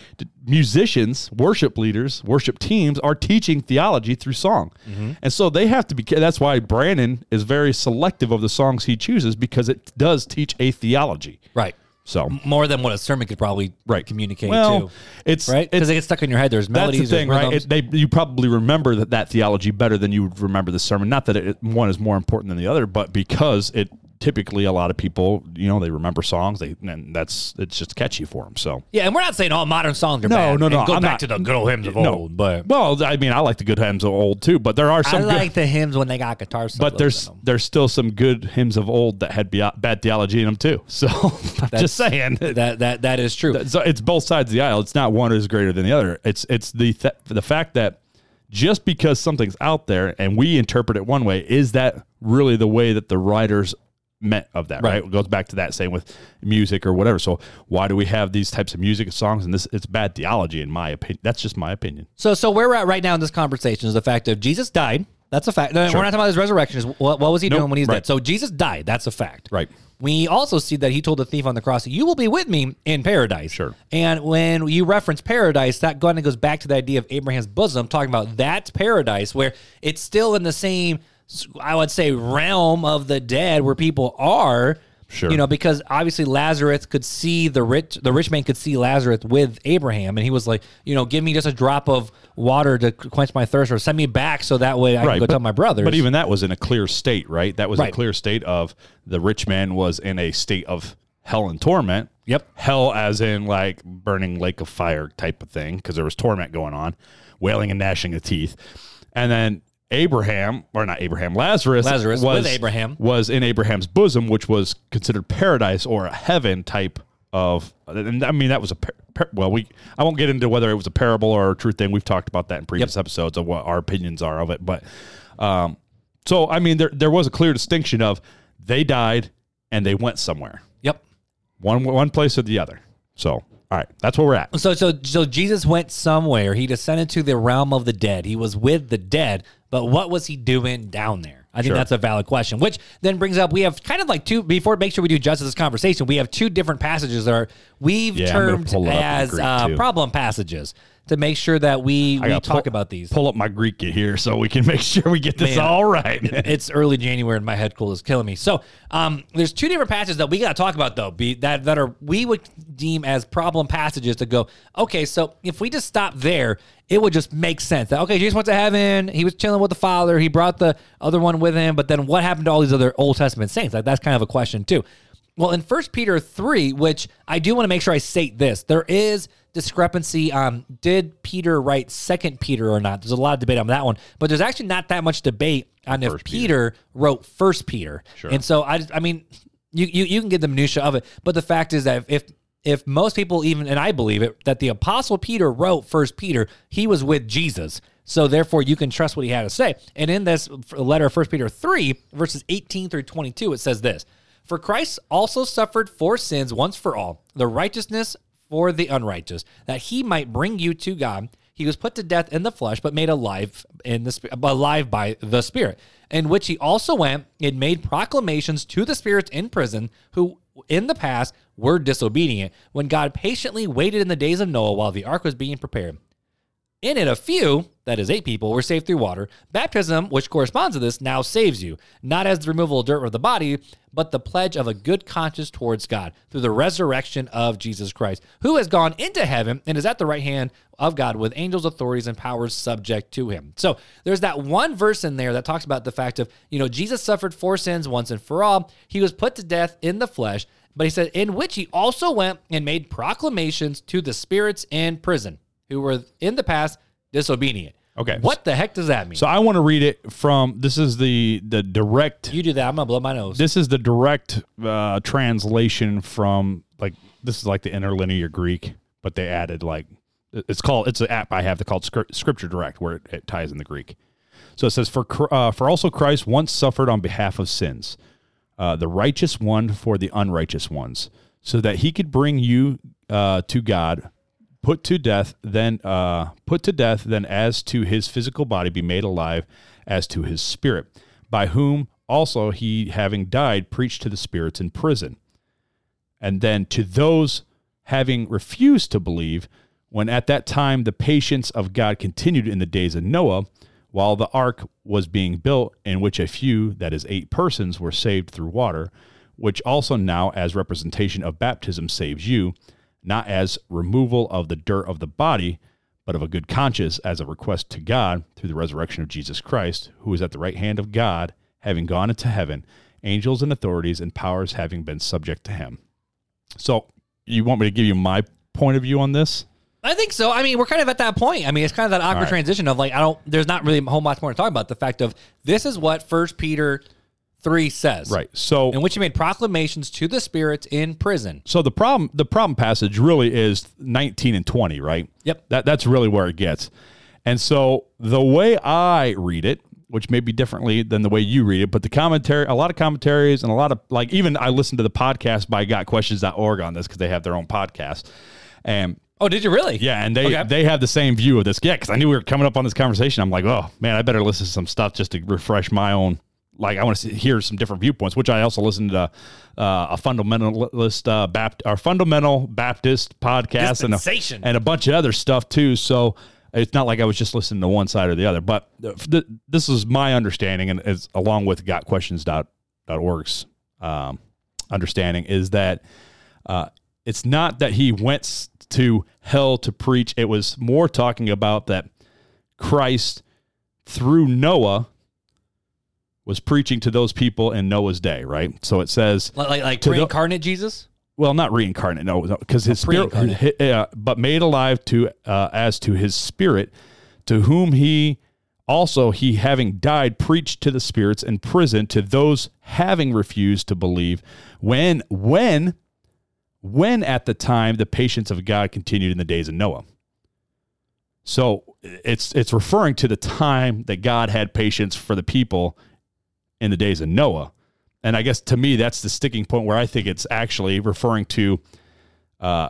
Musicians, worship leaders, worship teams are teaching theology through song, mm-hmm. and so they have to be. That's why Brandon is very selective of the songs he chooses because it does teach a theology. Right. So More than what a sermon could probably right communicate Well, too. it's Right? Because they get stuck in your head. There's melodies. that's the thing, right? It, they you probably remember that, that theology better than you would remember the sermon. Not that it, one is more important than the other, but because it typically a lot of people, you know, they remember songs. They and that's it's just catchy for them. So yeah, and we're not saying all modern songs are No, bad. no, no, And Go I'm back not- to the good old hymns of no, old, but well, I mean, I like the good hymns of old too, but there are I some good. like the hymns when they got guitar solos but there's there's still some good hymns of old that had bad theology in them too. (laughs) So I'm just saying. that that that is true. so it's both sides of the aisle. It's not one is greater than the other. It's it's the th- the fact that just because something's out there and we interpret it one way, is that really the way that the writers meant of that? Right. Right. It goes back to that same with music or whatever. So why do we have these types of music songs? And this it's bad theology in my opinion. That's just my opinion. So, so where we're at right now in this conversation is the fact of Jesus died. That's a fact. No, We're not talking about his resurrection. Is what, what was he Nope. doing when he's Right. dead? So Jesus died. That's a fact. Right. We also see that he told the thief on the cross, "You will be with me in paradise." Sure. And when you reference paradise, that kind of goes back to the idea of Abraham's bosom, talking about that's paradise, where it's still in the same, I would say, realm of the dead, where people are. Sure. You know, because obviously Lazarus could see the rich, the rich man could see Lazarus with Abraham, and he was like, you know, give me just a drop of water to quench my thirst, or send me back so that way I can go tell my brothers. But even that was in a clear state, right? That was a clear state of the rich man was in a state of hell and torment. Yep. Hell as in like burning lake of fire type of thing, because there was torment going on, wailing and gnashing of teeth. And then Abraham, or not Abraham, Lazarus, Lazarus was, with Abraham. was in Abraham's bosom, which was considered paradise or a heaven type of, and I mean that was a par- par- well, we I won't get into whether it was a parable or a true thing. We've talked about that in previous episodes of what our opinions are of it, but um, so I mean there there was a clear distinction of they died and they went somewhere, Yep. one one place or the other. So all right, that's where we're at. So so so Jesus went somewhere. He descended to the realm of the dead. He was with the dead, but what was he doing down there? I think Sure. that's a valid question. Which then brings up we have kind of like two before make sure we do justice to this conversation. We have two different passages that are we've Yeah, termed pull it up in as uh, problem passages to make sure that we, we talk pull- about these. Pull up my Greek here so we can (laughs) make sure we get this Man. all right. (laughs) it's early January and my head cold is killing me. So, um, there's two different passages that we got to talk about though, be that that are we would deem as problem passages to go. Okay, so if we just stop there, it would just make sense. That okay, Jesus went to heaven. He was chilling with the Father. He brought the other one with him. But then what happened to all these other Old Testament saints? Like that's kind of a question too. Well, in First Peter three, which I do want to make sure I state this, there is discrepancy on did Peter write Second Peter or not. There's a lot of debate on that one, but there's actually not that much debate on if First Peter. wrote First Peter. Sure. And so I, just- I mean, you, you you can get the minutia of it, but the fact is that if if most people even and I believe it that the apostle Peter wrote First Peter, he was with Jesus. So therefore, you can trust what he had to say. And in this letter, First Peter three verses eighteen through twenty two, it says this: For Christ also suffered for sins once for all, the righteousness for the unrighteous, that he might bring you to God. He was put to death in the flesh, but made alive in the alive by the Spirit, in which he also went and made proclamations to the spirits in prison, who in the past were disobedient, when God patiently waited in the days of Noah while the ark was being prepared. In it, a few, that is, eight people, were saved through water. Baptism, which corresponds to this, now saves you, not as the removal of dirt from the body, but the pledge of a good conscience towards God through the resurrection of Jesus Christ, who has gone into heaven and is at the right hand of God with angels, authorities, and powers subject to him. So there's that one verse in there that talks about the fact of, you know, Jesus suffered for sins once and for all. He was put to death in the flesh, but he said, in which he also went and made proclamations to the spirits in prison who were in the past disobedient. Okay. What the heck does that mean? So I want to read it from this is the the direct you do that. I'm gonna blow my nose. this is the direct uh, translation from like this is like the interlinear Greek, but they added like it's called it's an app I have called Scripture Direct where it, it ties in the Greek. So it says for uh, for also Christ once suffered on behalf of sins, uh, the righteous one for the unrighteous ones, so that he could bring you uh, to God. Put to death, then uh, put to death, then as to his physical body be made alive, as to his spirit, by whom also he, having died, preached to the spirits in prison. And then to those having refused to believe, when at that time the patience of God continued in the days of Noah, while the ark was being built, in which a few, that is, eight persons, were saved through water, which also now, as representation of baptism, saves you, not as removal of the dirt of the body, but of a good conscience, as a request to God through the resurrection of Jesus Christ, who is at the right hand of God, having gone into heaven, angels and authorities and powers having been subject to him. So, you want me to give you my point of view on this? I think so. I mean, we're kind of at that point. I mean, it's kind of that awkward right. transition of like, I don't. There's not really a whole much more to talk about. The fact of this is what First Peter three says, Right. So, In which he made proclamations to the spirits in prison. so the problem the problem passage really is 19 and 20, right? Yep. That that's really where it gets. And so the way I read it, which may be differently than the way you read it, but the commentary, a lot of commentaries and a lot of like even I listened to the podcast by gotquestions.org on this because they have their own podcast. And Oh, did you really? yeah, and they Okay. they have the same view of this. Yeah, because I knew we were coming up on this conversation. I'm like, oh man, I better listen to some stuff just to refresh my own. Like, I want to hear some different viewpoints, which I also listened to uh, a fundamentalist uh, Bapt or fundamental Baptist podcast and a, and a bunch of other stuff too. So it's not like I was just listening to one side or the other. But th- this is my understanding, and is along with gotquestions.org's um, understanding, is that uh, it's not that he went to hell to preach. It was more talking about that Christ through Noah was preaching to those people in Noah's day, right? So it says, Like like, like To the- reincarnate Jesus. well, not reincarnate, no, because his spirit, pre-incarnate. uh, but made alive to uh, as to his spirit, to whom he also he having died preached to the spirits in prison to those having refused to believe when when when at the time the patience of God continued in the days of Noah. So it's it's referring to the time that God had patience for the people in the days of Noah. And I guess to me that's the sticking point where I think it's actually referring to uh,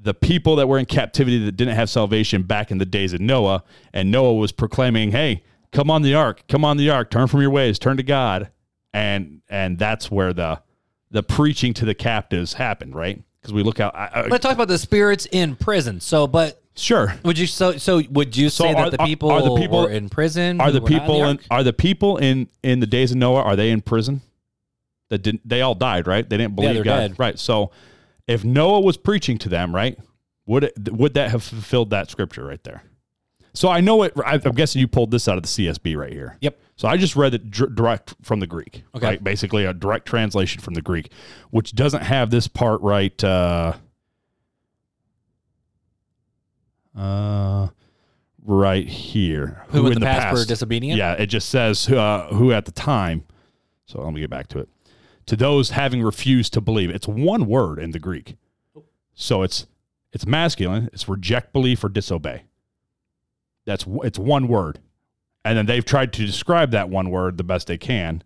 the people that were in captivity that didn't have salvation back in the days of Noah, and Noah was proclaiming, "Hey, come on the ark, come on the ark, turn from your ways, turn to God," and and that's where the the preaching to the captives happened, right? Because we look out. I, I, Let's talk about the spirits in prison. So, but sure, would you so so would you say are- that the people are the people- were in prison? are the people in, are the people in in the days of Noah are they in prison? That didn't they all died, right? They didn't believe they're God, dead. right? So if Noah was preaching to them, right, would it would that have fulfilled that scripture right there? So I know it. I- I'm guessing you pulled this out of the CSB right here. Yep. So I just read it direct from the Greek. Okay. Right? Basically, a direct translation from the Greek, which doesn't have this part right. Uh, uh, right here. Who in the past were disobedient? Yeah, it just says uh, who at the time. So let me get back to it. To those having refused to believe, it's one word in the Greek. So it's it's masculine. It's reject belief or disobey. That's it's one word, and then they've tried to describe that one word the best they can,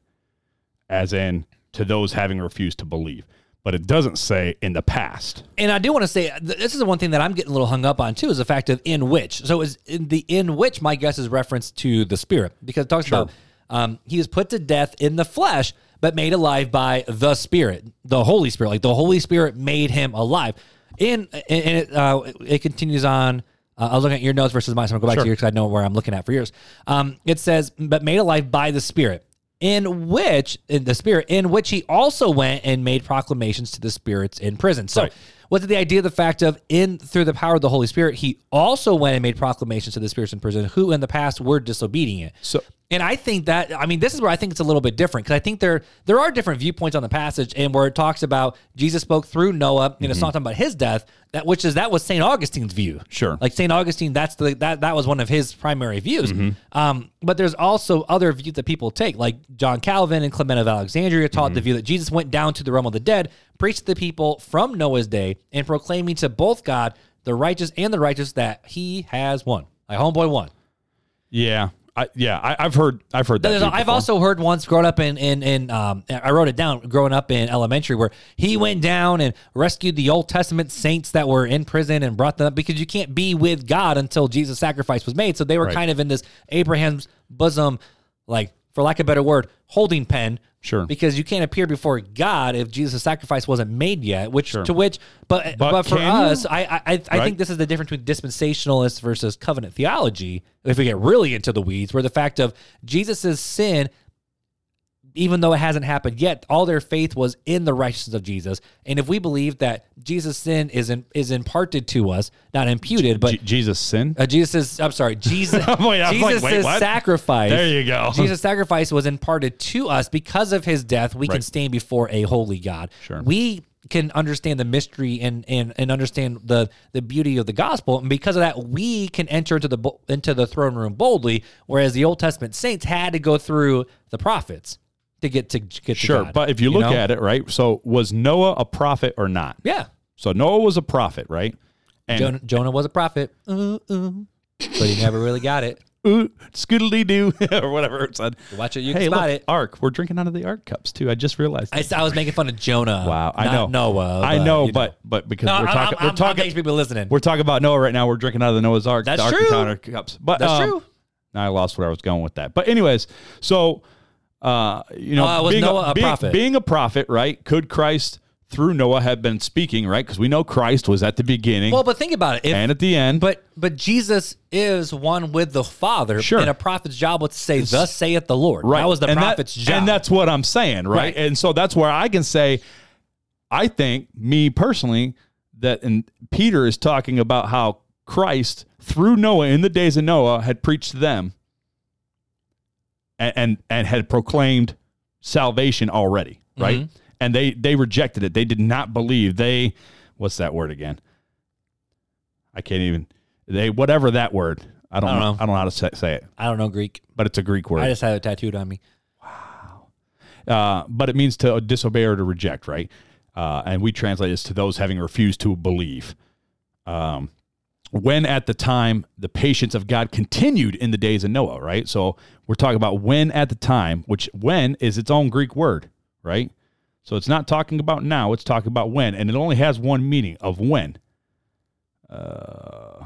as in to those having refused to believe. But it doesn't say in the past. And I do want to say this is the one thing that I'm getting a little hung up on too is the fact of in which. So is in the in which my guess is reference to the spirit because it talks about um, he was put to death in the flesh but made alive by the spirit, the Holy Spirit. Like the Holy Spirit made him alive. In and it, uh, it continues on. Uh, I was looking at your notes versus mine, so I'm gonna go back to Sure. yours because I know where I'm looking at for yours. Um, it says, but made alive by the Spirit, in which, in the Spirit, in which he also went and made proclamations to the spirits in prison. So, Right. was it the idea the fact of in through the power of the Holy Spirit, he also went and made proclamations to the spirits in prison who in the past were disobedient? So And I think that I mean this is where I think it's a little bit different because I think there there are different viewpoints on the passage and where it talks about Jesus spoke through Noah and it's mm-hmm. not talking about his death that which is that was Saint Augustine's view. Sure. like Saint Augustine, that's the that that was one of his primary views. Mm-hmm. Um, but there's also other views that people take, like John Calvin and Clement of Alexandria taught the mm-hmm. view that Jesus went down to the realm of the dead, preached to the people from Noah's day, and proclaiming to both God, the righteous and the righteous, that He has won. My homeboy won. yeah, I, yeah, I, I've heard I've heard that. I've before. also heard once growing up in in in um I wrote it down growing up in elementary where he went down and rescued the Old Testament saints that were in prison and brought them up because you can't be with God until Jesus' sacrifice was made. So they were Right. kind of in this Abraham's bosom, like for lack of a better word, holding pen. Sure. Because you can't appear before God if Jesus' sacrifice wasn't made yet. Which to which, but but, But for you? us, I I, I, I Right. think this is the difference between dispensationalist versus covenant theology. If we get really into the weeds, where the fact of Jesus' sin, even though it hasn't happened yet, all their faith was in the righteousness of Jesus. And if we believe that Jesus' sin is in, is imparted to us, not imputed, but Je- Jesus sin. uh, Jesus, I'm sorry, (laughs) Jesus, Wait, I was like, wait, sacrifice. There you go. (laughs) Jesus' sacrifice was imparted to us because of his death. We can stand before a holy God. Sure. We can understand the mystery and and and understand the the beauty of the gospel, and because of that, we can enter into the into the throne room boldly. Whereas the Old Testament saints had to go through the prophets to get to get to Sure, God, but if you look know? at it, right? So was Noah a prophet or not? yeah, So Noah was a prophet, right? And Jonah, Jonah was a prophet, but he never really got it. ooh, skiddly doo or whatever it said. Watch it, you hey, can spot look, it. Ark. We're drinking out of the Ark cups too. I just realized. I, I was making fun of Jonah. wow, I know. Noah. I but, know, but but because No, we're I'm- talking, I'm, we're I'm, talking, thanks people listening. we're talking about Noah right now. We're drinking out of the Noah's Ark. That's the Ark true. Cups. But That's um, true. Now I lost where I was going with that. But anyways, so uh, you know, Uh, was being, Noah a being, prophet? being a prophet, right? Could Christ through Noah have been speaking, right? Because we know Christ was at the beginning Well, but think about it. If, and at the end. but but Jesus is one with the Father. Sure. And a prophet's job was to say, "Thus saith the Lord." right, That was the and that- prophet's job. and that's what I'm saying, right? Right. And so that's where I can say, I think me personally that and Peter is talking about how Christ through Noah in the days of Noah had preached to them and and, and had proclaimed salvation already, right? Mm-hmm. And they they rejected it. They did not believe. They what's that word again? I can't even they whatever that word. I don't, I don't know. know. I don't know how to say, say it, I don't know Greek. but it's a Greek word. I just had it tattooed on me. Wow. Uh, but it means to disobey or to reject, right? uh, and we translate this to those having refused to believe. Um, when at the time the patience of God continued in the days of Noah, right? So we're talking about when at the time, which when is its own Greek word, right? So it's not talking about now, it's talking about when, and it only has one meaning of when. Uh,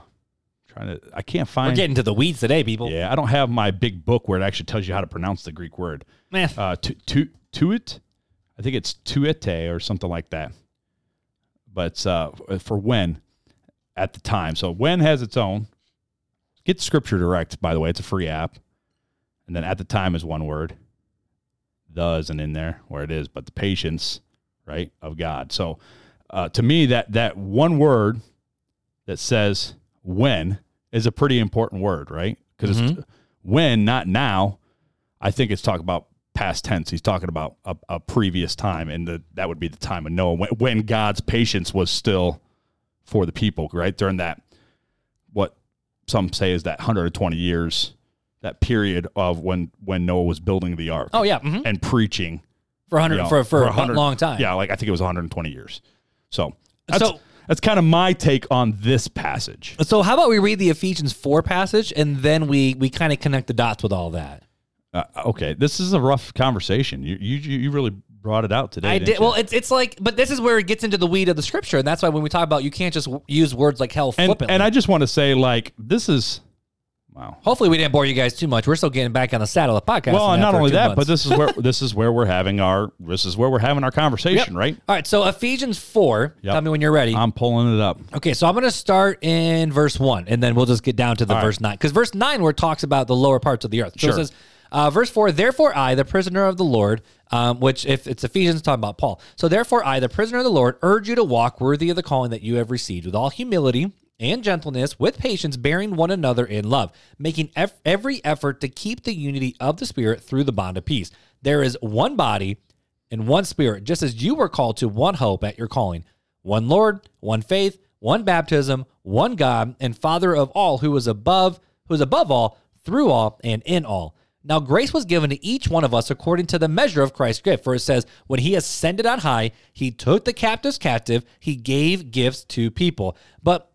trying to, I can't find. We're getting to the weeds today, people. Yeah, I don't have my big book where it actually tells you how to pronounce the Greek word. Uh, tu, tu, tuit, I think it's tuite or something like that. But uh, for when at the time. So when has its own. Get Scripture Direct, by the way. It's a free app. And then at the time is one word. The isn't in there where it is, but the patience, right, of God. So uh, to me, that that one word that says when is a pretty important word, right? Because it's when, not now. I think it's talking about past tense. He's talking about a, a previous time, and the, that would be the time of Noah when, when God's patience was still for the people, right? During that, what some say is that 120 years, that period of when when Noah was building the ark Oh yeah, mhm. and preaching for hundred you know, for for, a 100 long time. Yeah, like I think it was 120 years. So that's, So- that's kind of my take on this passage. So how about we read the Ephesians four passage and then we we kind of connect the dots with all that. Uh, okay, this is a rough conversation. You you you really brought it out today. I did. you? Well, it's it's like, but this is where it gets into the weed of the scripture, and that's why when we talk about, you can't just use words like hell and flippantly. and I just want to say like this is wow. Hopefully, we didn't bore you guys too much. We're still getting back on the saddle of the podcast. Well, and not only that, months. but this is where (laughs) this is where we're having our this is where we're having our conversation, Yep. right? All right, so Ephesians four. Yep. Tell me when you're ready. I'm pulling it up. Okay, so I'm going to start in verse one, and then we'll just get down to the All verse nine, because verse nine where it talks about the lower parts of the earth. So Sure. it says, uh, verse four, therefore I, the prisoner of the Lord, um, which if it's Ephesians talking about Paul. So therefore I, the prisoner of the Lord, urge you to walk worthy of the calling that you have received, with all humility and gentleness, with patience, bearing one another in love, making every effort to keep the unity of the Spirit through the bond of peace. There is one body and one Spirit, just as you were called to one hope at your calling, one Lord, one faith, one baptism, one God, and Father of all, who is above, who is above all, through all, and in all. Now grace was given to each one of us according to the measure of Christ's gift. For it says, when he ascended on high, he took the captives captive, he gave gifts to people. But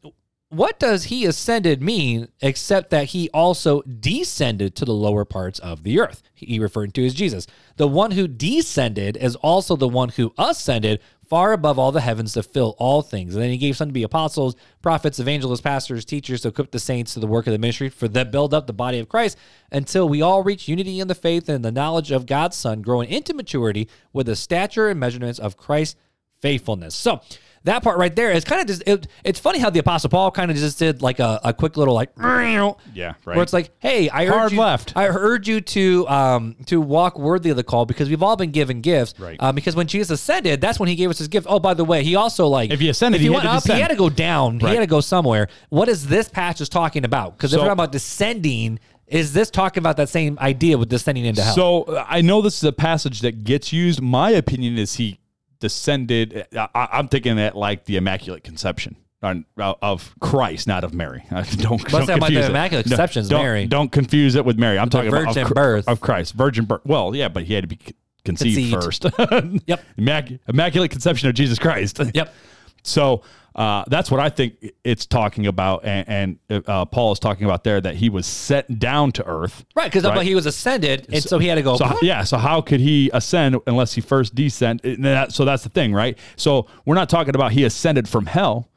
what does he ascended mean except that he also descended to the lower parts of the earth? He referring to as Jesus. The one who descended is also the one who ascended far above all the heavens to fill all things. And then he gave some to be apostles, prophets, evangelists, pastors, teachers to equip the saints to the work of the ministry for the build up the body of Christ until we all reach unity in the faith and the knowledge of God's Son, growing into maturity with the stature and measurements of Christ's faithfulness. So that part right there is kind of just it, it's funny how the apostle paul kind of just did like a, a quick little like Yeah, right. where it's like hey i urge Hard you, left. i urge you to um to walk worthy of the call because we've all been given gifts Right. um, because when jesus ascended that's when he gave us his gift oh by the way he also like If he ascended, if he, he had went to up descend. he had to go down he had to go somewhere what is this passage talking about because if So- we're talking about descending is this talking about that same idea with descending into hell So uh, I know this is a passage that gets used. My opinion is he descended. I, I'm thinking that like the Immaculate Conception uh, of Christ, not of Mary. (laughs) don't don't that about the confuse it. Immaculate No, Conception don't, Mary. Don't confuse it with Mary. I'm talking about virgin of, Chr- birth. of Christ, virgin birth. Well, yeah, but he had to be conceived, Conceived. first. (laughs) Yep. Immac- Immaculate Conception of Jesus Christ. yep (laughs) So uh, that's what I think it's talking about, and, and uh, Paul is talking about there that he was sent down to earth. right because he was ascended and so he had to go So yeah, so how could he ascend unless he first descend? And that- so that's the thing, right? So we're not talking about he ascended from hell.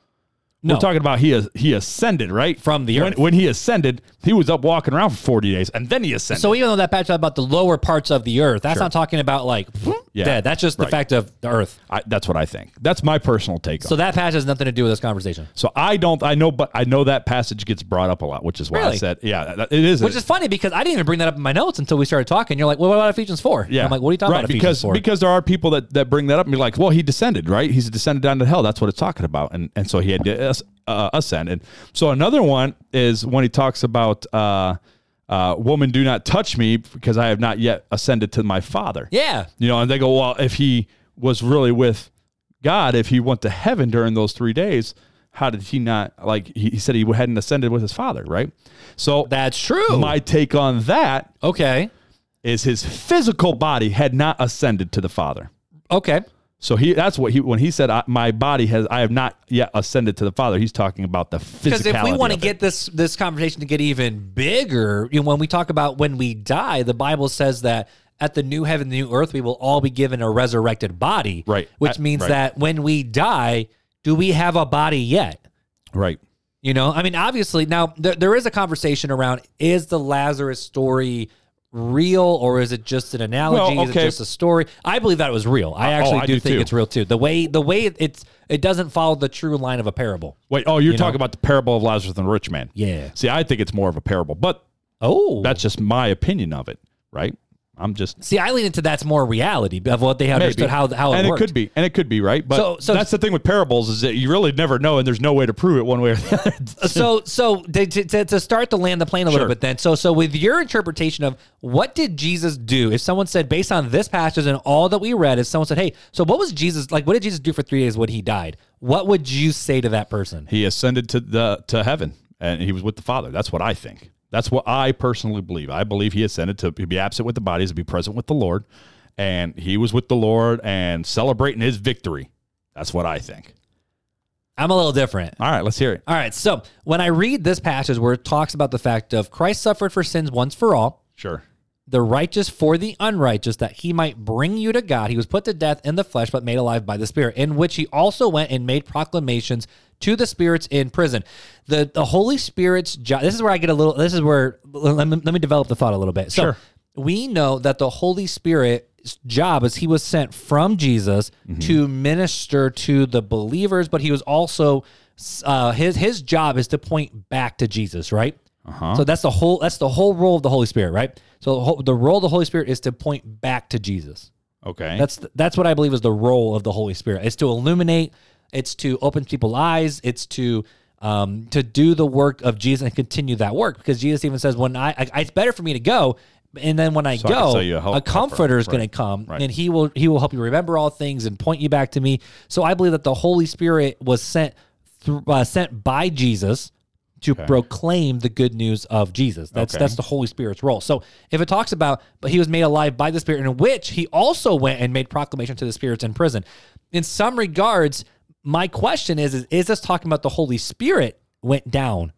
No. We're talking about he he ascended, right? From the when, earth. when he ascended, he was up walking around for forty days, and then he ascended. So even though that is about the lower parts of the earth, that's not talking about like Yeah. dead. That's just the Right. fact of the earth. I, that's what I think. That's my personal take. So on it. So, that passage has nothing to do with this conversation. So I don't. I know, but I know that passage gets brought up a lot, which is why I said, yeah, it is. Which is funny because I didn't even bring that up in my notes until we started talking. You're like, well, what about Ephesians 4? Yeah, I'm like, what are you talking right, about Ephesians because 4? because there are people that, that bring that up and be like, well, he descended, right? He's descended down to hell. That's what it's talking about, and and so he had to uh, ascend. And so another one is when he talks about, uh, uh, "Woman, do not touch me, because I have not yet ascended to my Father." yeah. You know, and they go, well, if he was really with God, if he went to heaven during those three days, how did he not like? He, he said he hadn't ascended with his Father, right? So That's true. my take on that okay. is his physical body had not ascended to the Father. Okay. So he that's what he when he said I, my body has I have not yet ascended to the Father. He's talking about the physical. Because if we want to get this this conversation to get even bigger, you know, when we talk about when we die, the Bible says that at the new heaven, the new earth, we will all be given a resurrected body. Right. Which I- means right. that when we die, do we have a body yet? right, You know, I mean, obviously, now there, there is a conversation around is the Lazarus story real or is it just an analogy? Well, Is it just a story? I believe that it was real. I oh, actually I do do think too. it's real too. The way the way it- it's it doesn't follow the true line of a parable. wait. Oh, you're You talking know? about the parable of Lazarus and the rich man. Yeah. See, I think it's more of a parable, but Oh, that's just my opinion of it. Right. I'm just see, I lean into that's more reality of what they have understood maybe. how how it and worked. it could be, and it could be right. But So- so- that's the thing with parables is that you really never know, and there's no way to prove it one way or the other. (laughs) so so to, to, to start to land the plane a little bit then so so with your interpretation of what did jesus do if someone said based on this passage and all that we read if someone said hey so what was jesus like what did jesus do for three days when he died what would you say to that person he ascended to the to heaven, and he was with the Father. That's what I think. That's what I personally believe. I believe he ascended to be absent with the bodies, to be present with the Lord, and he was with the Lord and celebrating his victory. That's what I think. i'm a little different All right, let's hear it. all right so when i read this passage where it talks about the fact of christ suffered for sins once for all Sure. the righteous for the unrighteous, that he might bring you to God. He was put to death in the flesh, but made alive by the Spirit, in which he also went and made proclamations to the spirits in prison. The the Holy Spirit's job. This is where I get a little. This is where let me, let me develop the thought a little bit. So Sure. we know that the Holy Spirit's job is he was sent from Jesus to minister to the believers, but he was also uh, his his job is to point back to Jesus, right? Uh-huh. So that's the whole that's the whole role of the Holy Spirit, right? So the, whole, the role of the Holy Spirit is to point back to Jesus. Okay. That's that's what I believe is the role of the Holy Spirit. It's to illuminate. It's to open people's eyes. It's to um, to do the work of Jesus and continue that work because Jesus even says, "When I, I it's better for me to go." And then when I So go, you a a, help- comforter is helper. going to come, Right. and he will he will help you remember all things and point you back to me. So I believe that the Holy Spirit was sent through, uh, sent by Jesus to proclaim the good news of Jesus. That's Okay. that's the Holy Spirit's role. So if it talks about, but he was made alive by the Spirit, in which he also went and made proclamation to the spirits in prison. In some regards, my question is: Is, is this talking about the Holy Spirit went down?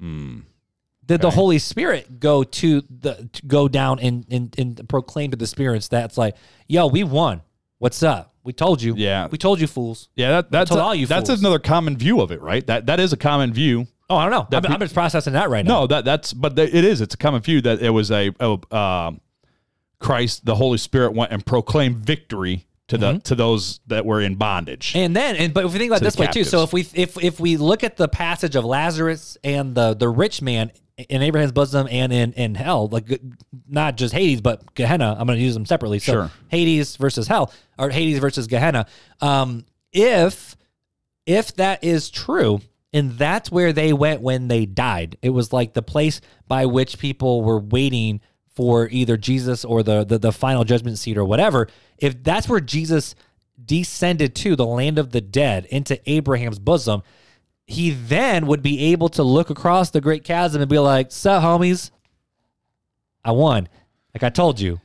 Did the Holy Spirit go to the to go down and, and and proclaim to the spirits that's like, yo, we won. What's up? We told you. Yeah. We told you fools. yeah, that, that's a- all you that's fools. another common view of it, right? That that is a common view. Oh, I don't know. I'm, pe- I'm just processing that right now. No, that that's but it is. It's a common view that it was a, a um, Christ, the Holy Spirit went and proclaimed victory to the to those that were in bondage. Mm-hmm. And then, and but if we think about To this way too, so if we if if we look at the passage of Lazarus and the the rich man in Abraham's bosom and in in hell, like not just Hades but Gehenna, I'm going to use them separately. So Sure. Hades versus hell, or Hades versus Gehenna. Um, if if that is true, and that's where they went when they died, it was like the place by which people were waiting for either Jesus or the the, the final judgment seat or whatever. If that's where Jesus descended to the land of the dead into Abraham's bosom, he then would be able to look across the great chasm and be like, "Sup, homies? I won. Like I told you."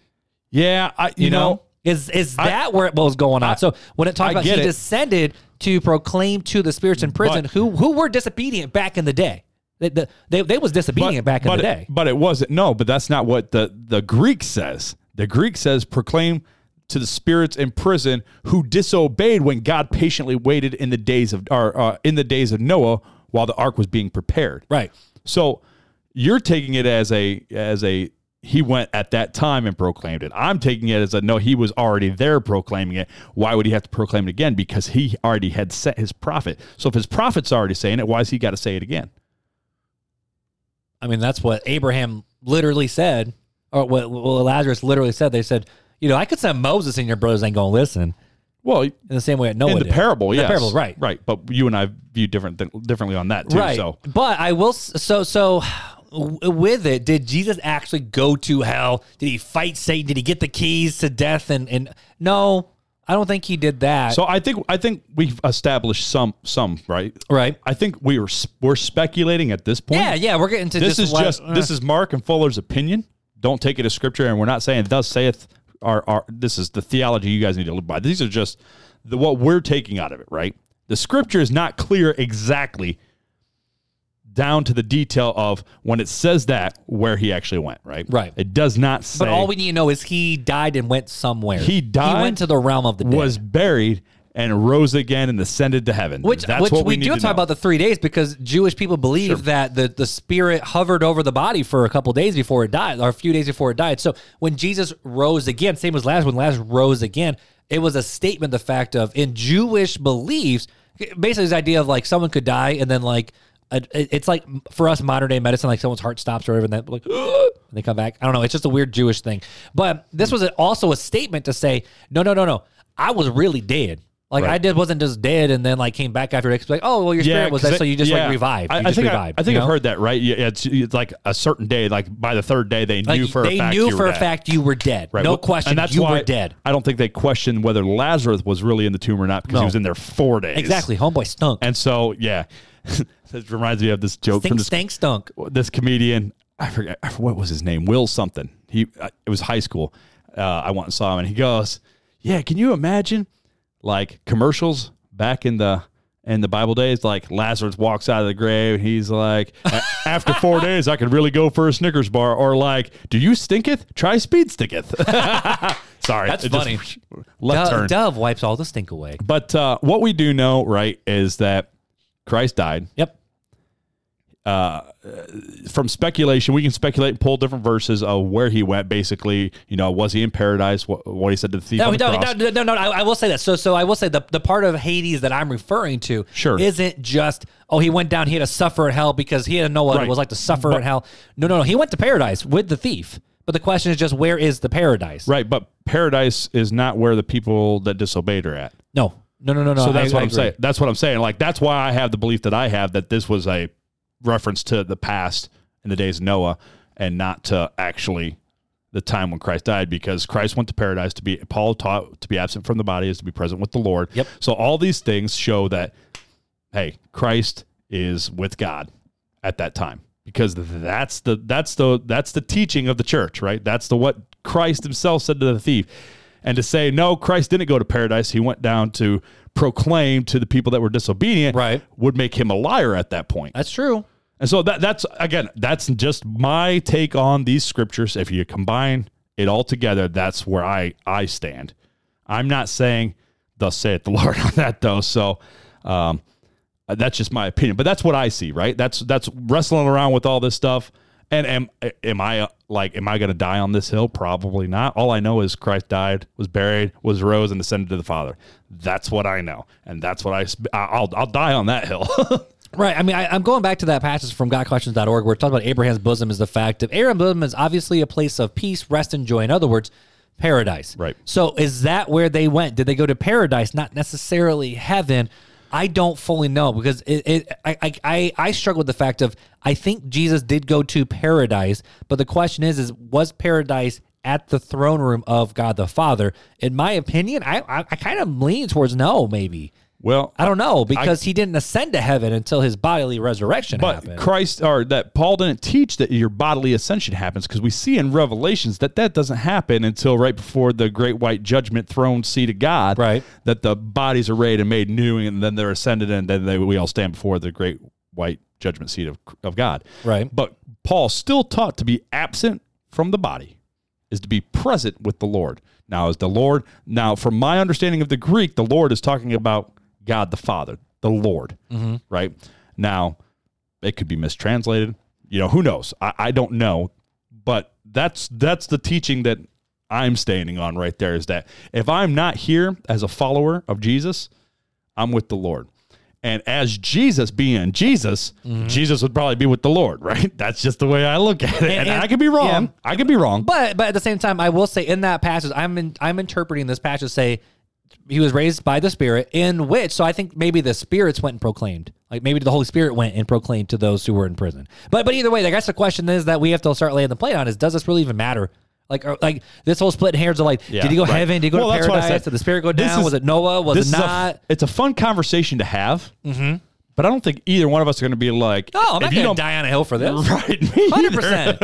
yeah, I you, You know, know, is is that where it was going on? so when it talks I about he it. descended to proclaim to the spirits in prison But- who who were disobedient back in the day. They, the, they, they was disobedient back in but the it- day. but it wasn't. No, but that's not what the the Greek says. The Greek says proclaim to the spirits in prison who disobeyed when God patiently waited in the days of or uh, in the days of Noah while the ark was being prepared. right. So you're taking it as a as a he went at that time and proclaimed it. I'm taking it as a no, he was already there proclaiming it. Why would he have to proclaim it again? Because he already had set his prophet. So if his prophet's already saying it, why has he got to say it again? I mean, that's what Abraham literally said, or what, what Lazarus literally said. They said, you know, I could send Moses and your brothers ain't going to listen Well, in the same way that Noah in the did. parable, The parable, right. right. But you and I view different th- differently on that too. Right. So But I will. So so with it, did Jesus actually go to hell? Did he fight Satan? Did he get the keys to death? And and no, I don't think he did that. so I think I think we've established some some right. right. I think we were we're speculating at this point. Yeah, yeah. We're getting to this just is just uh, this is Mark and Fuller's opinion. Don't take it as scripture, and we're not saying thus saith our, our this is the theology you guys need to live by. These are just the what we're taking out of it, right? The scripture is not clear exactly down to the detail of when it says that where he actually went, right? Right. It does not say But all we need to know is he died and went somewhere. He died, He went to the realm of the dead. was buried and rose again and ascended to heaven. Which, That's which what we, we, do talk know. about the three days because Jewish people believe that the, the spirit hovered over the body for a couple days before it died, or a few days before it died. So when Jesus rose again, same as Lazarus, when Lazarus rose again, it was a statement, the fact of in Jewish beliefs, basically this idea of like someone could die and then like, it's like for us modern day medicine, like someone's heart stops or whatever, and then like (gasps) and they come back. I don't know. It's just a weird Jewish thing. But this was also a statement to say, no, no, no, no. I was really dead. Like Right. I did wasn't just dead and then like came back after it. Like, oh well, your spirit was 'cause dead, so you just yeah. like revived. You I, I just think revived. I, I think you I've know? heard that right. Yeah, it's, it's like a certain day, like by the third day, they Like, knew for they a fact knew you were for a dead. fact you were dead. Right. No Well, question, and that's you why were dead. I don't think they questioned whether Lazarus was really in the tomb or not because No. he was in there four days. Exactly. Homeboy stunk. And so, yeah, (laughs) this reminds me of this joke Stink, from this stank, stunk. this comedian. I forget I forget- what was his name. Will something. He uh, it was high school. Uh, I went and saw him, and he goes, "Yeah, can you imagine like commercials back in the." In the Bible days, like Lazarus walks out of the grave, he's like, "After four days, I could really go for a Snickers bar." Or like, "Do you stinketh? Try speed stinketh." (laughs) Sorry, That's funny. left Dove, turn. Dove wipes all the stink away. But uh, what we do know, right, is that Christ died. Yep. Uh, from speculation, we can speculate and pull different verses of where he went. Basically, you know, was he in paradise? What, what he said to the thief No, the no, no, no, no, no. I, I will say that. So, so I will say the the part of Hades that I'm referring to Sure. isn't just oh he went down he had to suffer in hell because he didn't know what it was like to suffer in hell. No, no, no. He went to paradise with the thief. But the question is just where is the paradise? Right, but paradise is not where the people that disobeyed are at. No, no, no, no, no. So that's I- what I I'm agree. saying. That's what I'm saying. Like that's why I have the belief that I have that this was a reference to the past in the days of Noah and not to actually the time when Christ died because Christ went to paradise to be Paul taught to be absent from the body is to be present with the Lord. Yep. So all these things show that hey, Christ is with God at that time because that's the that's the that's the teaching of the church, right? That's the what Christ himself said to the thief. And to say no, Christ didn't go to paradise, he went down to proclaim to the people that were disobedient Right. would make him a liar at that point. That's true. And so that that's again, that's just my take on these scriptures. If you combine it all together, that's where I I stand. I'm not saying thus saith the (laughs) Lord on that though. So um that's just my opinion. But that's what I see, right? That's that's wrestling around with all this stuff. And am am I like am I going to die on this hill? Probably not. All I know is Christ died, was buried, was rose, and ascended to the Father. That's what I know, and that's what I I'll I'll die on that hill. (laughs) Right. I mean, I, I'm going back to that passage from GotQuestions.org where it talks about Abraham's bosom is the fact of Abraham's bosom is obviously a place of peace, rest, and joy. In other words, paradise. Right. So is that where they went? Did they go to paradise, not necessarily heaven? I don't fully know because it, it I, I I struggle with the fact of I think Jesus did go to paradise, but the question is is was paradise at the throne room of God the Father? In my opinion, I I, I kind of lean towards no, maybe. Well, I don't know because he didn't ascend to heaven until his bodily resurrection But happened. Christ, or that Paul didn't teach that your bodily ascension happens because we see in Revelations that that doesn't happen until right before the great white judgment throne seat of God. Right. That the bodies are raised and made new, and then they're ascended, and then they, we all stand before the great white judgment seat of, of God. Right. But Paul still taught to be absent from the body is to be present with the Lord. Now, is the Lord, now, from my understanding of the Greek, the Lord is talking about God the Father, the Lord, mm-hmm. right? Now, it could be mistranslated. You know, who knows? I, I don't know. But that's that's the teaching that I'm standing on right there is that if I'm not here as a follower of Jesus, I'm with the Lord. And as Jesus being Jesus, mm-hmm. Jesus would probably be with the Lord, (laughs) right? That's just the way I look at it. And, And- and- I could be wrong. yeah. I could be wrong. But but at the same time, I will say in that passage, I'm in, I'm interpreting this passage to say he was raised by the Spirit, in which so I think maybe the spirits went and proclaimed, like maybe the Holy Spirit went and proclaimed to those who were in prison. But but either way, I guess the question is that we have to start laying the plate on is does this really even matter? Like or, like this whole split hairs of like, Yeah, did he go right. heaven? Did he go Well, to that's what I paradise? Did the Spirit go down? is- was it Noah? Was it is a- not? it's a fun conversation to have. Mm-hmm. But I don't think either one of us are going to be like, Oh, I'm not going to die on a hill for this. (laughs) Right, me hundred percent.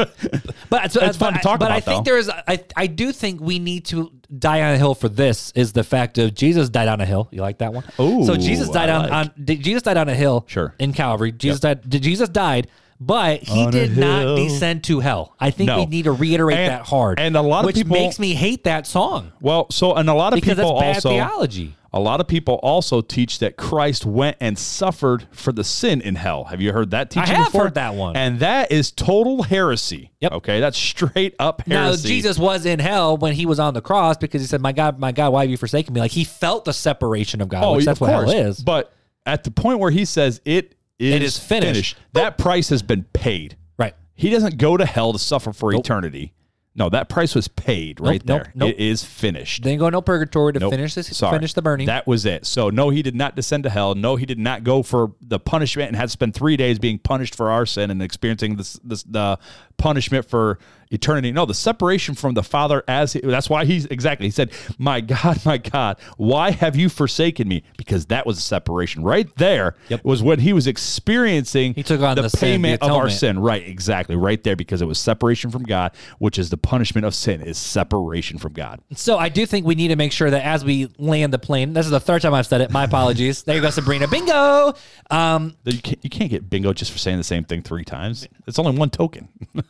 But so, It's fun but to talk I, but I about, think though. there's I I do think we need to die on a hill for this is the fact of Jesus died on a hill. You like that one? Ooh, so Jesus died on, like. on Jesus died on a hill. Sure. In Calvary, Jesus died. did- Jesus died. But he did not descend to hell. I think No. we need to reiterate And- that hard. and a lot of which people- makes me hate that song Well, so and a lot of because people that's bad also theology. A lot of people also teach that Christ went and suffered for the sin in hell. Have you heard that teaching have before? heard that one. And that is total heresy. Yep. Okay, that's straight up heresy. Now. Jesus was in hell when he was on the cross because he said, "My God, my God, why have you forsaken me?" Like he felt the separation of God, Oh, that's what hell course. is. But at the point where he says it is, is finished. that price has been paid. right. He doesn't go to hell to suffer for eternity. No, that price was paid right nope, there. nope. It is finished. Didn't go no purgatory to Nope. finish this. Sorry. Finish the burning. That was it. So no, he did not descend to hell. No, he did not go for the punishment and had to spend three days being punished for our sin and experiencing this this the punishment for eternity. No, the separation from the Father as he, that's why he's exactly he said, "My God, my God, why have you forsaken me?" Because that was a separation right there. Yep. Was when he was experiencing He took on the sin, the payment of our sin. Right, exactly, right there because it was separation from God, which is the punishment of sin is separation from God. so I do think we need to make sure that as we land the plane, this is the third time I've said it. My apologies. there you go, Sabrina. Bingo. Um, You can't, you can't get bingo just for saying the same thing three times. It's only one token. (laughs)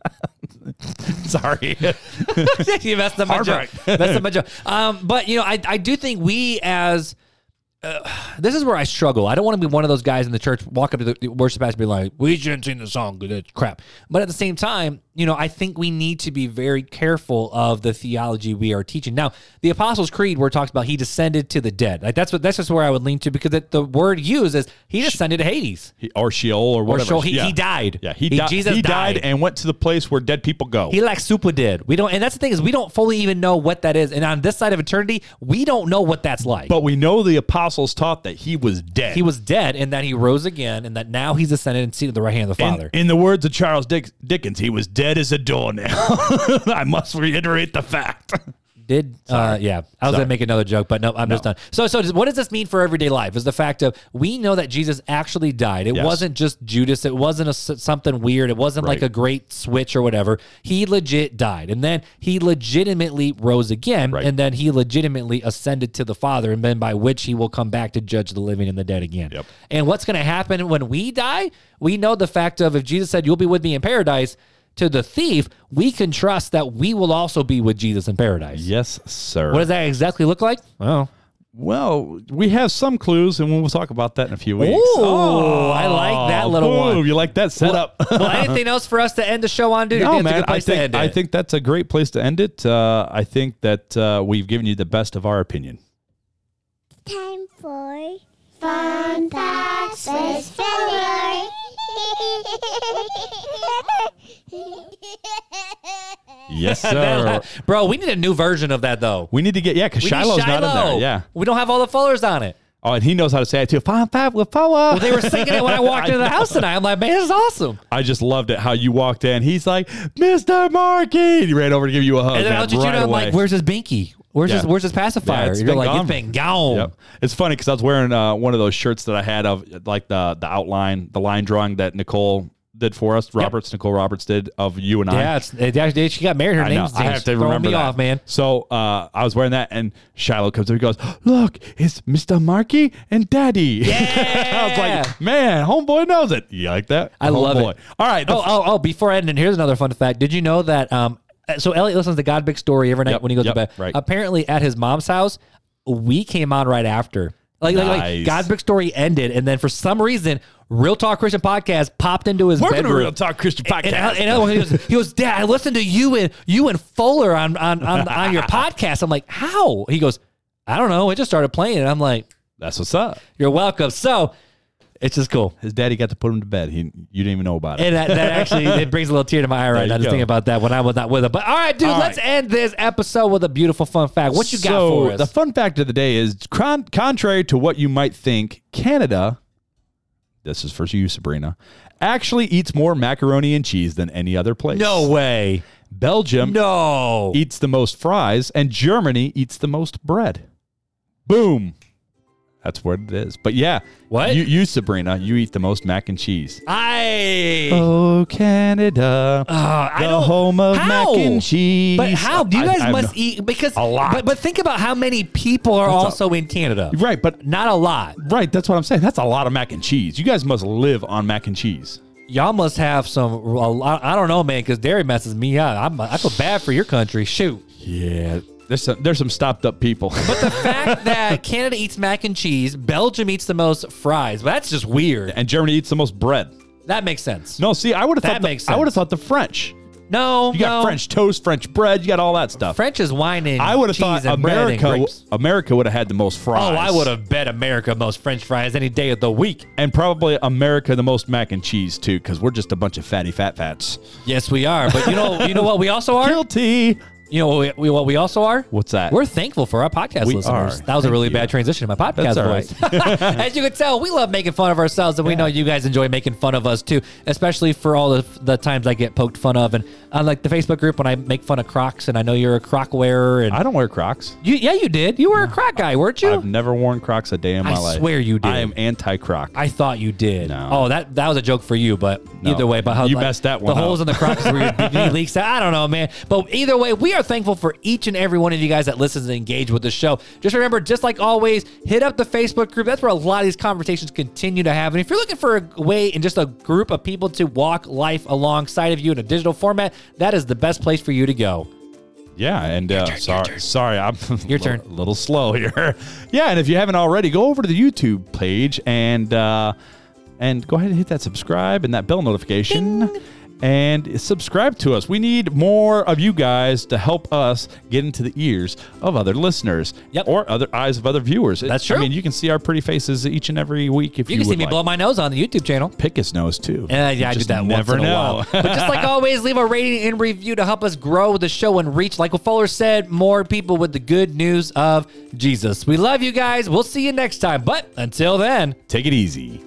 (laughs) Sorry. you messed up my joke. messed up my joke. Um, but you know, I I do think we as uh, this is where I struggle. I don't want to be one of those guys in the church walk up to the worship pastor and be like, "We shouldn't sing the song because it's crap." But at the same time, you know, I think we need to be very careful of the theology we are teaching. Now, the Apostles' Creed, where it talks about he descended to the dead, like that's what that's just where I would lean to because the, the word used is he descended to Hades. He- or Sheol or whatever. Or Sheol. He- yeah. he died. Yeah, he, He- died. Jesus he died. died. and went to the place where dead people go. He like super did. We don't, and that's the thing is we don't fully even know what that is. And on this side of eternity, we don't know what that's like. but we know the apostles taught that he was dead. he was dead and that he rose again and that now he's ascended and seated at the right hand of the in, Father. in the words of Charles Dick, Dickens, he was dead as a doornail. (laughs) I must reiterate the fact. (laughs) Did uh, yeah, I was Sorry. gonna make another joke, but no, I'm just done. So, so what does this mean for everyday life? Is the fact of we know that Jesus actually died. It Yes. wasn't just Judas. It wasn't a something weird. It wasn't like a great switch or whatever. He legit died, and then he legitimately rose again, Right. and then he legitimately ascended to the Father, and then by which he will come back to judge the living and the dead again. Yep. And what's to happen when we die? We know the fact of if Jesus said, "You'll be with me in paradise." To the thief, we can trust that we will also be with Jesus in paradise. yes, sir. What does that exactly look like? Oh, well, we have some clues, and we'll talk about that in a few weeks. Ooh, I like that little boom, one. You like that setup? (laughs) well, anything else for us to end the show on, dude? No, That's a man. good I place to think end it. I think that's a great place to end it. Uh, I think that uh, we've given you the best of our opinion. Time for Fun Facts with Filler. (laughs) Yes, (laughs) sir. bro. We need a new version of that though. we need to get yeah, because We need Shiloh's not in Shiloh. there. Yeah. we don't have all the followers on it. Oh, and he knows how to say it too. Five five with power. Well, they were singing it when I (laughs) walked into the house tonight. I'm like, man, this is awesome. I just loved it how you walked in. He's like, Mr. Markey. He ran over to give you a hug. And then man, I'll just, right you know, I'm away. like, where's his binky? Where's Yeah. his Where's his pacifier? Yeah, it's You're been like, gone. it's been gone. Yep. It's funny because I was wearing uh, one of those shirts that I had of like the the outline, the line drawing that Nicole did for us. Roberts, Nicole Roberts did of you and I. Yeah, it's, she got married. Her I know. name's I have to remember me that. off, man. So uh, I was wearing that, and Shiloh comes up. He goes, "Look, it's Mr. Markey and Daddy." Yeah. (laughs) I was like, "Man, homeboy knows it." You like that? I love Homeboy. it. All right. Oh, oh, oh! Before I end, and here's another fun fact. Did you know that? Um, so Elliot listens to God Big Story every night Yep, when he goes yep, to bed. right. Apparently, at his mom's house, we came on right after. Like, like, like God's Big Story ended, and then for some reason, Real Talk Christian Podcast popped into his to bedroom. Real Talk Christian And, Podcast. and, and he, goes, he Dad, I listened to you and you and Fuller on on on, on your (laughs) podcast. I'm like, how? He goes, I don't know. It just started playing, and I'm like, That's what's up. you're welcome. So it's just cool. His daddy got to put him to bed. He, you didn't even know about it. And that, that actually it brings a little tear to my eye right now just thinking about that when I was not with him. But all right, dude, All let's right. end this episode with a beautiful fun fact. What you got so for us? The fun fact of the day is con- contrary to what you might think, Canada, this is for you, Sabrina, actually eats more macaroni and cheese than any other place. no way. Belgium No. eats the most fries, and Germany eats the most bread. Boom. That's what it is. But yeah, What? you, you Sabrina, you eat the most mac and cheese. I. Oh, Canada, uh, I the home of how? mac and cheese. But how? Do you guys I have must no- eat because A lot. But, but think about how many people are That's a- also in Canada. Right, but Not a lot. right, that's what I'm saying. That's a lot of mac and cheese. You guys must live on mac and cheese. Y'all must have some. I don't know, man, because dairy messes me up. I'm, I feel bad for your country. Shoot. Yeah, there's some there's some stopped up people. (laughs) But the fact that (laughs) Canada eats mac and cheese, Belgium eats the most fries, but that's just weird. and Germany eats the most bread. That makes sense. No, see, I would have That thought the, makes I would have thought the French. No, You got no. French toast, French bread, you got all that stuff. French is wine and I would have cheese thought and bread and America grapes. America would have had the most fries. Oh, I would have bet America most French fries any day of the week. and probably America the most mac and cheese too, because we're just a bunch of fatty fat fats. Yes, we are. But you know, you know what we also are. (laughs) Guilty. You know what we, what we also are. What's that? We're thankful for our podcast We listeners. are. That was a Thank really you. bad transition in my podcast That's all voice. (laughs) (laughs) As you can tell, we love making fun of ourselves, and we know you guys enjoy making fun of us too, especially for all the, the times I get poked fun of. And on like the Facebook group when I make fun of Crocs, and I know you're a Croc wearer. And I don't wear Crocs. you, yeah, you did. You were a Croc guy, weren't you? I've never worn Crocs a day in my life. I life. swear you did. I am anti Croc. I thought you did. No. Oh, that that was a joke for you, but No. either way, but how You messed that one The one holes in the Crocs where (laughs) your leaks out. I don't know, man. But either way, we are thankful for each and every one of you guys that listens and engage with the show. Just remember, just like always, hit up the Facebook group. That's where a lot of these conversations continue to happen. If you're looking for a way and just a group of people to walk life alongside of you in a digital format, that is the best place for you to go. Yeah, and uh, sorry, sorry, I'm (laughs) Your a turn. little- little slow here. (laughs) yeah, and if you haven't already, go over to the YouTube page and uh, and go ahead and hit that subscribe and that bell notification. And subscribe to us. We need more of you guys to help us get into the ears of other listeners Yep. or other eyes of other viewers. That's true. I mean, you can see our pretty faces each and every week if you, You can see me like. blow my nose on the YouTube channel. Pick his nose too. Uh, yeah, You I do that never once in a know. while. (laughs) but just like always, leave a rating and review to help us grow the show and reach, like what Fuller said, more people with the good news of Jesus. We love you guys. We'll see you next time. But until then, Take it easy.